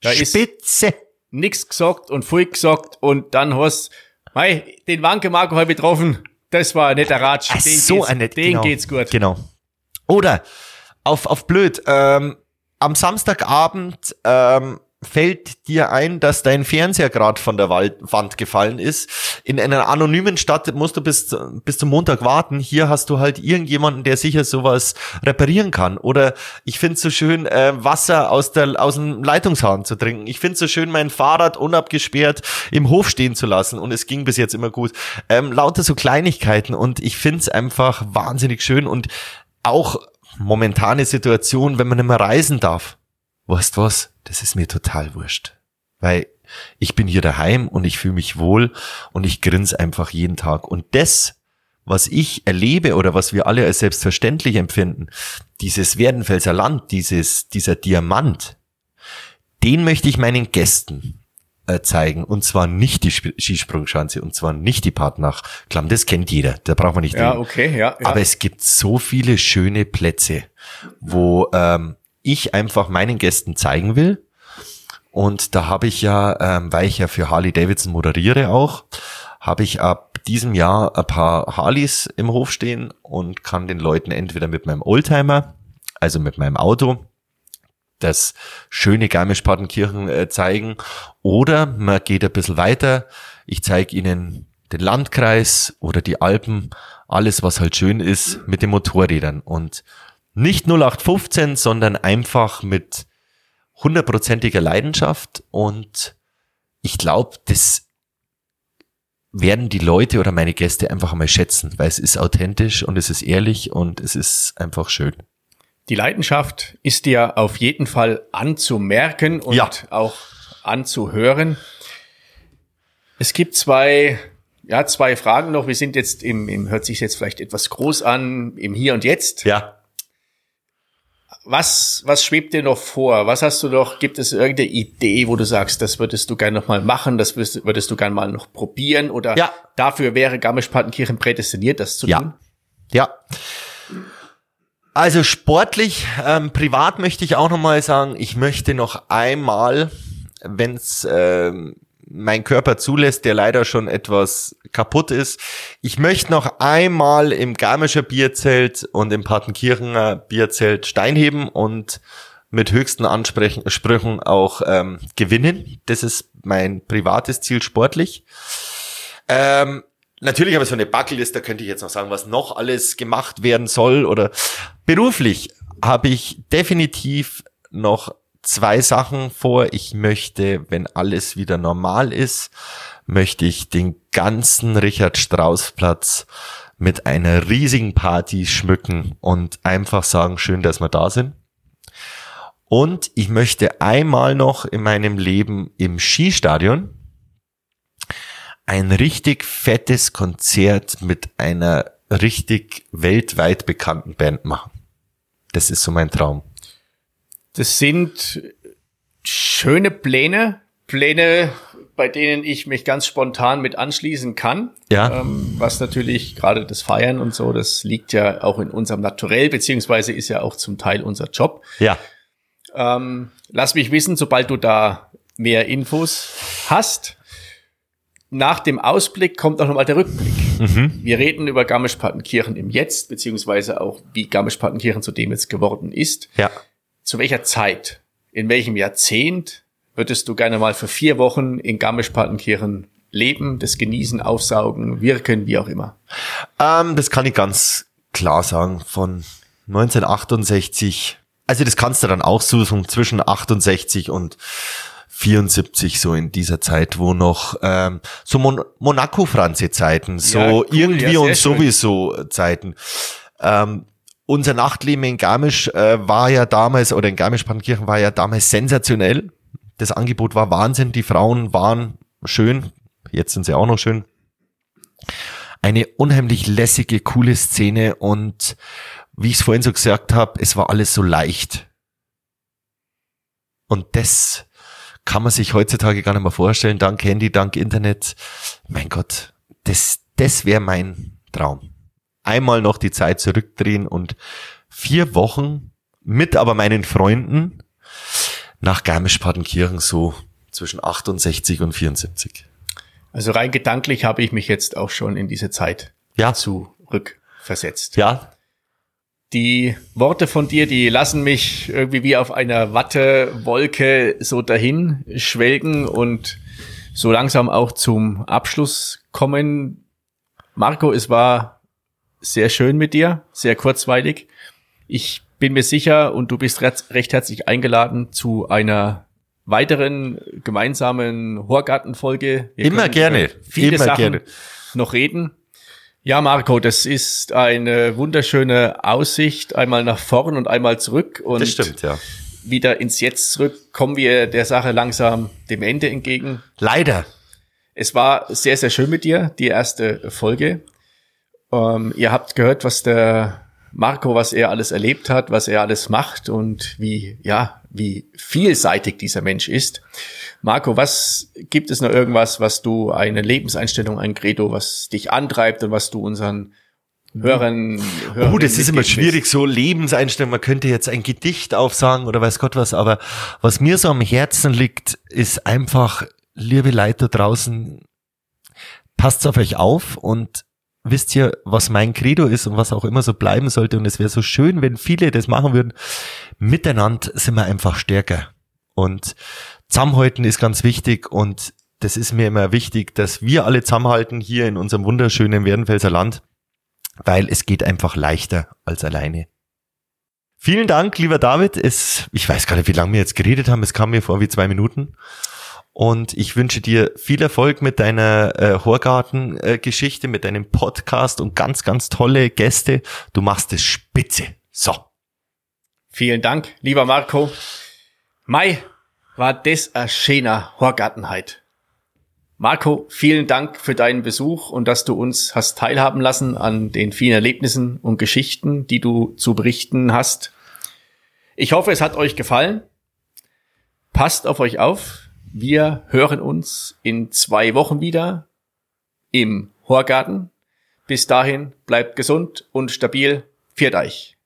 Da Spitze. Nix gesagt und viel gesagt und dann hast, mei, den Wanke Marco habe ich getroffen. Das war ein netter Ratsch. Ach, Den so geht's, ein nett- Den genau. geht's gut. Genau. Oder auf, auf blöd, ähm, am Samstagabend ähm, fällt dir ein, dass dein Fernseher gerade von der Wand gefallen ist. In einer anonymen Stadt musst du bis, bis zum Montag warten. Hier hast du halt irgendjemanden, der sicher sowas reparieren kann. Oder ich find's so schön, äh, Wasser aus, der, aus dem Leitungshahn zu trinken. Ich find's so schön, mein Fahrrad unabgesperrt im Hof stehen zu lassen. Und es ging bis jetzt immer gut. Ähm, lauter so Kleinigkeiten. Und ich find's einfach wahnsinnig schön. Und auch momentane Situation, wenn man nicht mehr reisen darf. Weißt was? Das ist mir total wurscht. Weil ich bin hier daheim und ich fühle mich wohl und ich grinse einfach jeden Tag. Und das, was ich erlebe oder was wir alle als selbstverständlich empfinden, dieses Werdenfelser Land, dieses, dieser Diamant, den möchte ich meinen Gästen äh, zeigen. Und zwar nicht die Sp- Skisprungschanze und zwar nicht die Partnach. Klamm, das kennt jeder. Da braucht man nicht Ja, reden. okay, ja. ja. Aber es gibt so viele schöne Plätze, wo ähm, ich einfach meinen Gästen zeigen will. Und da habe ich ja, ähm, weil ich ja für Harley Davidson moderiere auch, habe ich ab diesem Jahr ein paar Harleys im Hof stehen und kann den Leuten entweder mit meinem Oldtimer, also mit meinem Auto, das schöne Garmisch-Partenkirchen äh, zeigen. Oder man geht ein bisschen weiter. Ich zeige ihnen den Landkreis oder die Alpen, alles was halt schön ist mit den Motorrädern. Und nicht 0815, sondern einfach mit hundertprozentiger Leidenschaft. Und ich glaube, das werden die Leute oder meine Gäste einfach einmal schätzen, weil es ist authentisch und es ist ehrlich und es ist einfach schön. Die Leidenschaft ist dir auf jeden Fall anzumerken und Ja. auch anzuhören. Es gibt zwei ja, zwei Fragen noch. Wir sind jetzt im, im hört sich jetzt vielleicht etwas groß an, im Hier und Jetzt. Ja. Was, was schwebt dir noch vor? Was hast du noch? Gibt es irgendeine Idee, wo du sagst, das würdest du gerne noch mal machen, das würdest, würdest du gerne mal noch probieren oder Ja. dafür wäre Garmisch-Partenkirchen prädestiniert, das zu Ja. tun? Ja. Also sportlich, ähm, privat möchte ich auch nochmal sagen, ich möchte noch einmal, wenn es ähm, mein Körper zulässt, der leider schon etwas kaputt ist, ich möchte noch einmal im Garmischer Bierzelt und im Partenkirchener Bierzelt Stein heben und mit höchsten Ansprechen, Sprüchen auch ähm, gewinnen. Das ist mein privates Ziel sportlich. Ähm, natürlich habe ich so eine Bucketlist, da könnte ich jetzt noch sagen, was noch alles gemacht werden soll oder beruflich habe ich definitiv noch zwei Sachen vor. Ich möchte, wenn alles wieder normal ist, möchte ich den ganzen Richard Strauss Platz mit einer riesigen Party schmücken und einfach sagen, schön, dass wir da sind. Und ich möchte einmal noch in meinem Leben im Skistadion ein richtig fettes Konzert mit einer richtig weltweit bekannten Band machen. Das ist so mein Traum. Das sind schöne Pläne, Pläne, bei denen ich mich ganz spontan mit anschließen kann. Ja. Ähm, was natürlich gerade das Feiern und so, das liegt ja auch in unserem Naturell, beziehungsweise ist ja auch zum Teil unser Job. Ja. Ähm, lass mich wissen, sobald du da mehr Infos hast. Nach dem Ausblick kommt auch nochmal der Rückblick. Wir reden über Garmisch-Partenkirchen im Jetzt, beziehungsweise auch, wie Garmisch-Partenkirchen zu dem jetzt geworden ist. Ja. Zu welcher Zeit, in welchem Jahrzehnt würdest du gerne mal für vier Wochen in Garmisch-Partenkirchen leben, das genießen, aufsaugen, wirken, wie auch immer? Ähm, das kann ich ganz klar sagen. Von 1968, also das kannst du dann auch suchen, zwischen 68 und 74, so in dieser Zeit, wo noch ähm, so Mon Monaco-Franze-Zeiten, so Ja, cool, irgendwie ja, und schön. sowieso Zeiten. Ähm, unser Nachtleben in Garmisch äh, war ja damals, oder in Garmisch-Partenkirchen war ja damals sensationell. Das Angebot war Wahnsinn, die Frauen waren schön, jetzt sind sie auch noch schön eine unheimlich lässige, coole Szene und wie ich es vorhin so gesagt habe, es war alles so leicht. Und das kann man sich heutzutage gar nicht mehr vorstellen, dank Handy, dank Internet. Mein Gott, das, das wäre mein Traum. Einmal noch die Zeit zurückdrehen und vier Wochen mit aber meinen Freunden nach Garmisch-Partenkirchen so zwischen 68 und 74. Also rein gedanklich habe ich mich jetzt auch schon in diese Zeit Ja, zurückversetzt. ja, Die Worte von dir, die lassen mich irgendwie wie auf einer Wattewolke so dahin schwelgen und so langsam auch zum Abschluss kommen. Marco, es war sehr schön mit dir, sehr kurzweilig. Ich bin mir sicher und du bist recht herzlich eingeladen zu einer weiteren gemeinsamen Horgartenfolge. Immer gerne, Viele immer Sachen gerne. noch reden. Ja, Marco, das ist eine wunderschöne Aussicht, einmal nach vorn und einmal zurück und das stimmt, ja. wieder ins Jetzt zurück. Kommen wir der Sache langsam dem Ende entgegen. Leider. Es war sehr, sehr schön mit dir, die erste Folge. Ähm, ihr habt gehört, was der Marco, was er alles erlebt hat, was er alles macht und wie, ja, wie vielseitig dieser Mensch ist. Marco, was gibt es noch irgendwas, was du eine Lebenseinstellung, ein Credo, was dich antreibt und was du unseren Hörern, Hörern Oh, das ist immer schwierig, so Lebenseinstellung. Man könnte jetzt ein Gedicht aufsagen oder weiß Gott was, aber was mir so am Herzen liegt, ist einfach, liebe Leute da draußen, passt auf euch auf und wisst ihr, was mein Credo ist und was auch immer so bleiben sollte. Und es wäre so schön, wenn viele das machen würden. Miteinander sind wir einfach stärker. Und zusammenhalten ist ganz wichtig und das ist mir immer wichtig, dass wir alle zusammenhalten hier in unserem wunderschönen Werdenfelser Land weil es geht einfach leichter als alleine. Vielen Dank, lieber David. Es, ich weiß gar nicht, wie lange wir jetzt geredet haben. Es kam mir vor wie zwei Minuten. Und ich wünsche dir viel Erfolg mit deiner äh, Horgarten-Geschichte, mit deinem Podcast und ganz, ganz tolle Gäste. Du machst es spitze. So. Vielen Dank, lieber Marco. Mai, war das a schöner Horgartenheit. Marco, vielen Dank für deinen Besuch und dass du uns hast teilhaben lassen an den vielen Erlebnissen und Geschichten, die du zu berichten hast. Ich hoffe, es hat euch gefallen. Passt auf euch auf. Wir hören uns in zwei Wochen wieder im Horgarten. Bis dahin bleibt gesund und stabil. Viert euch.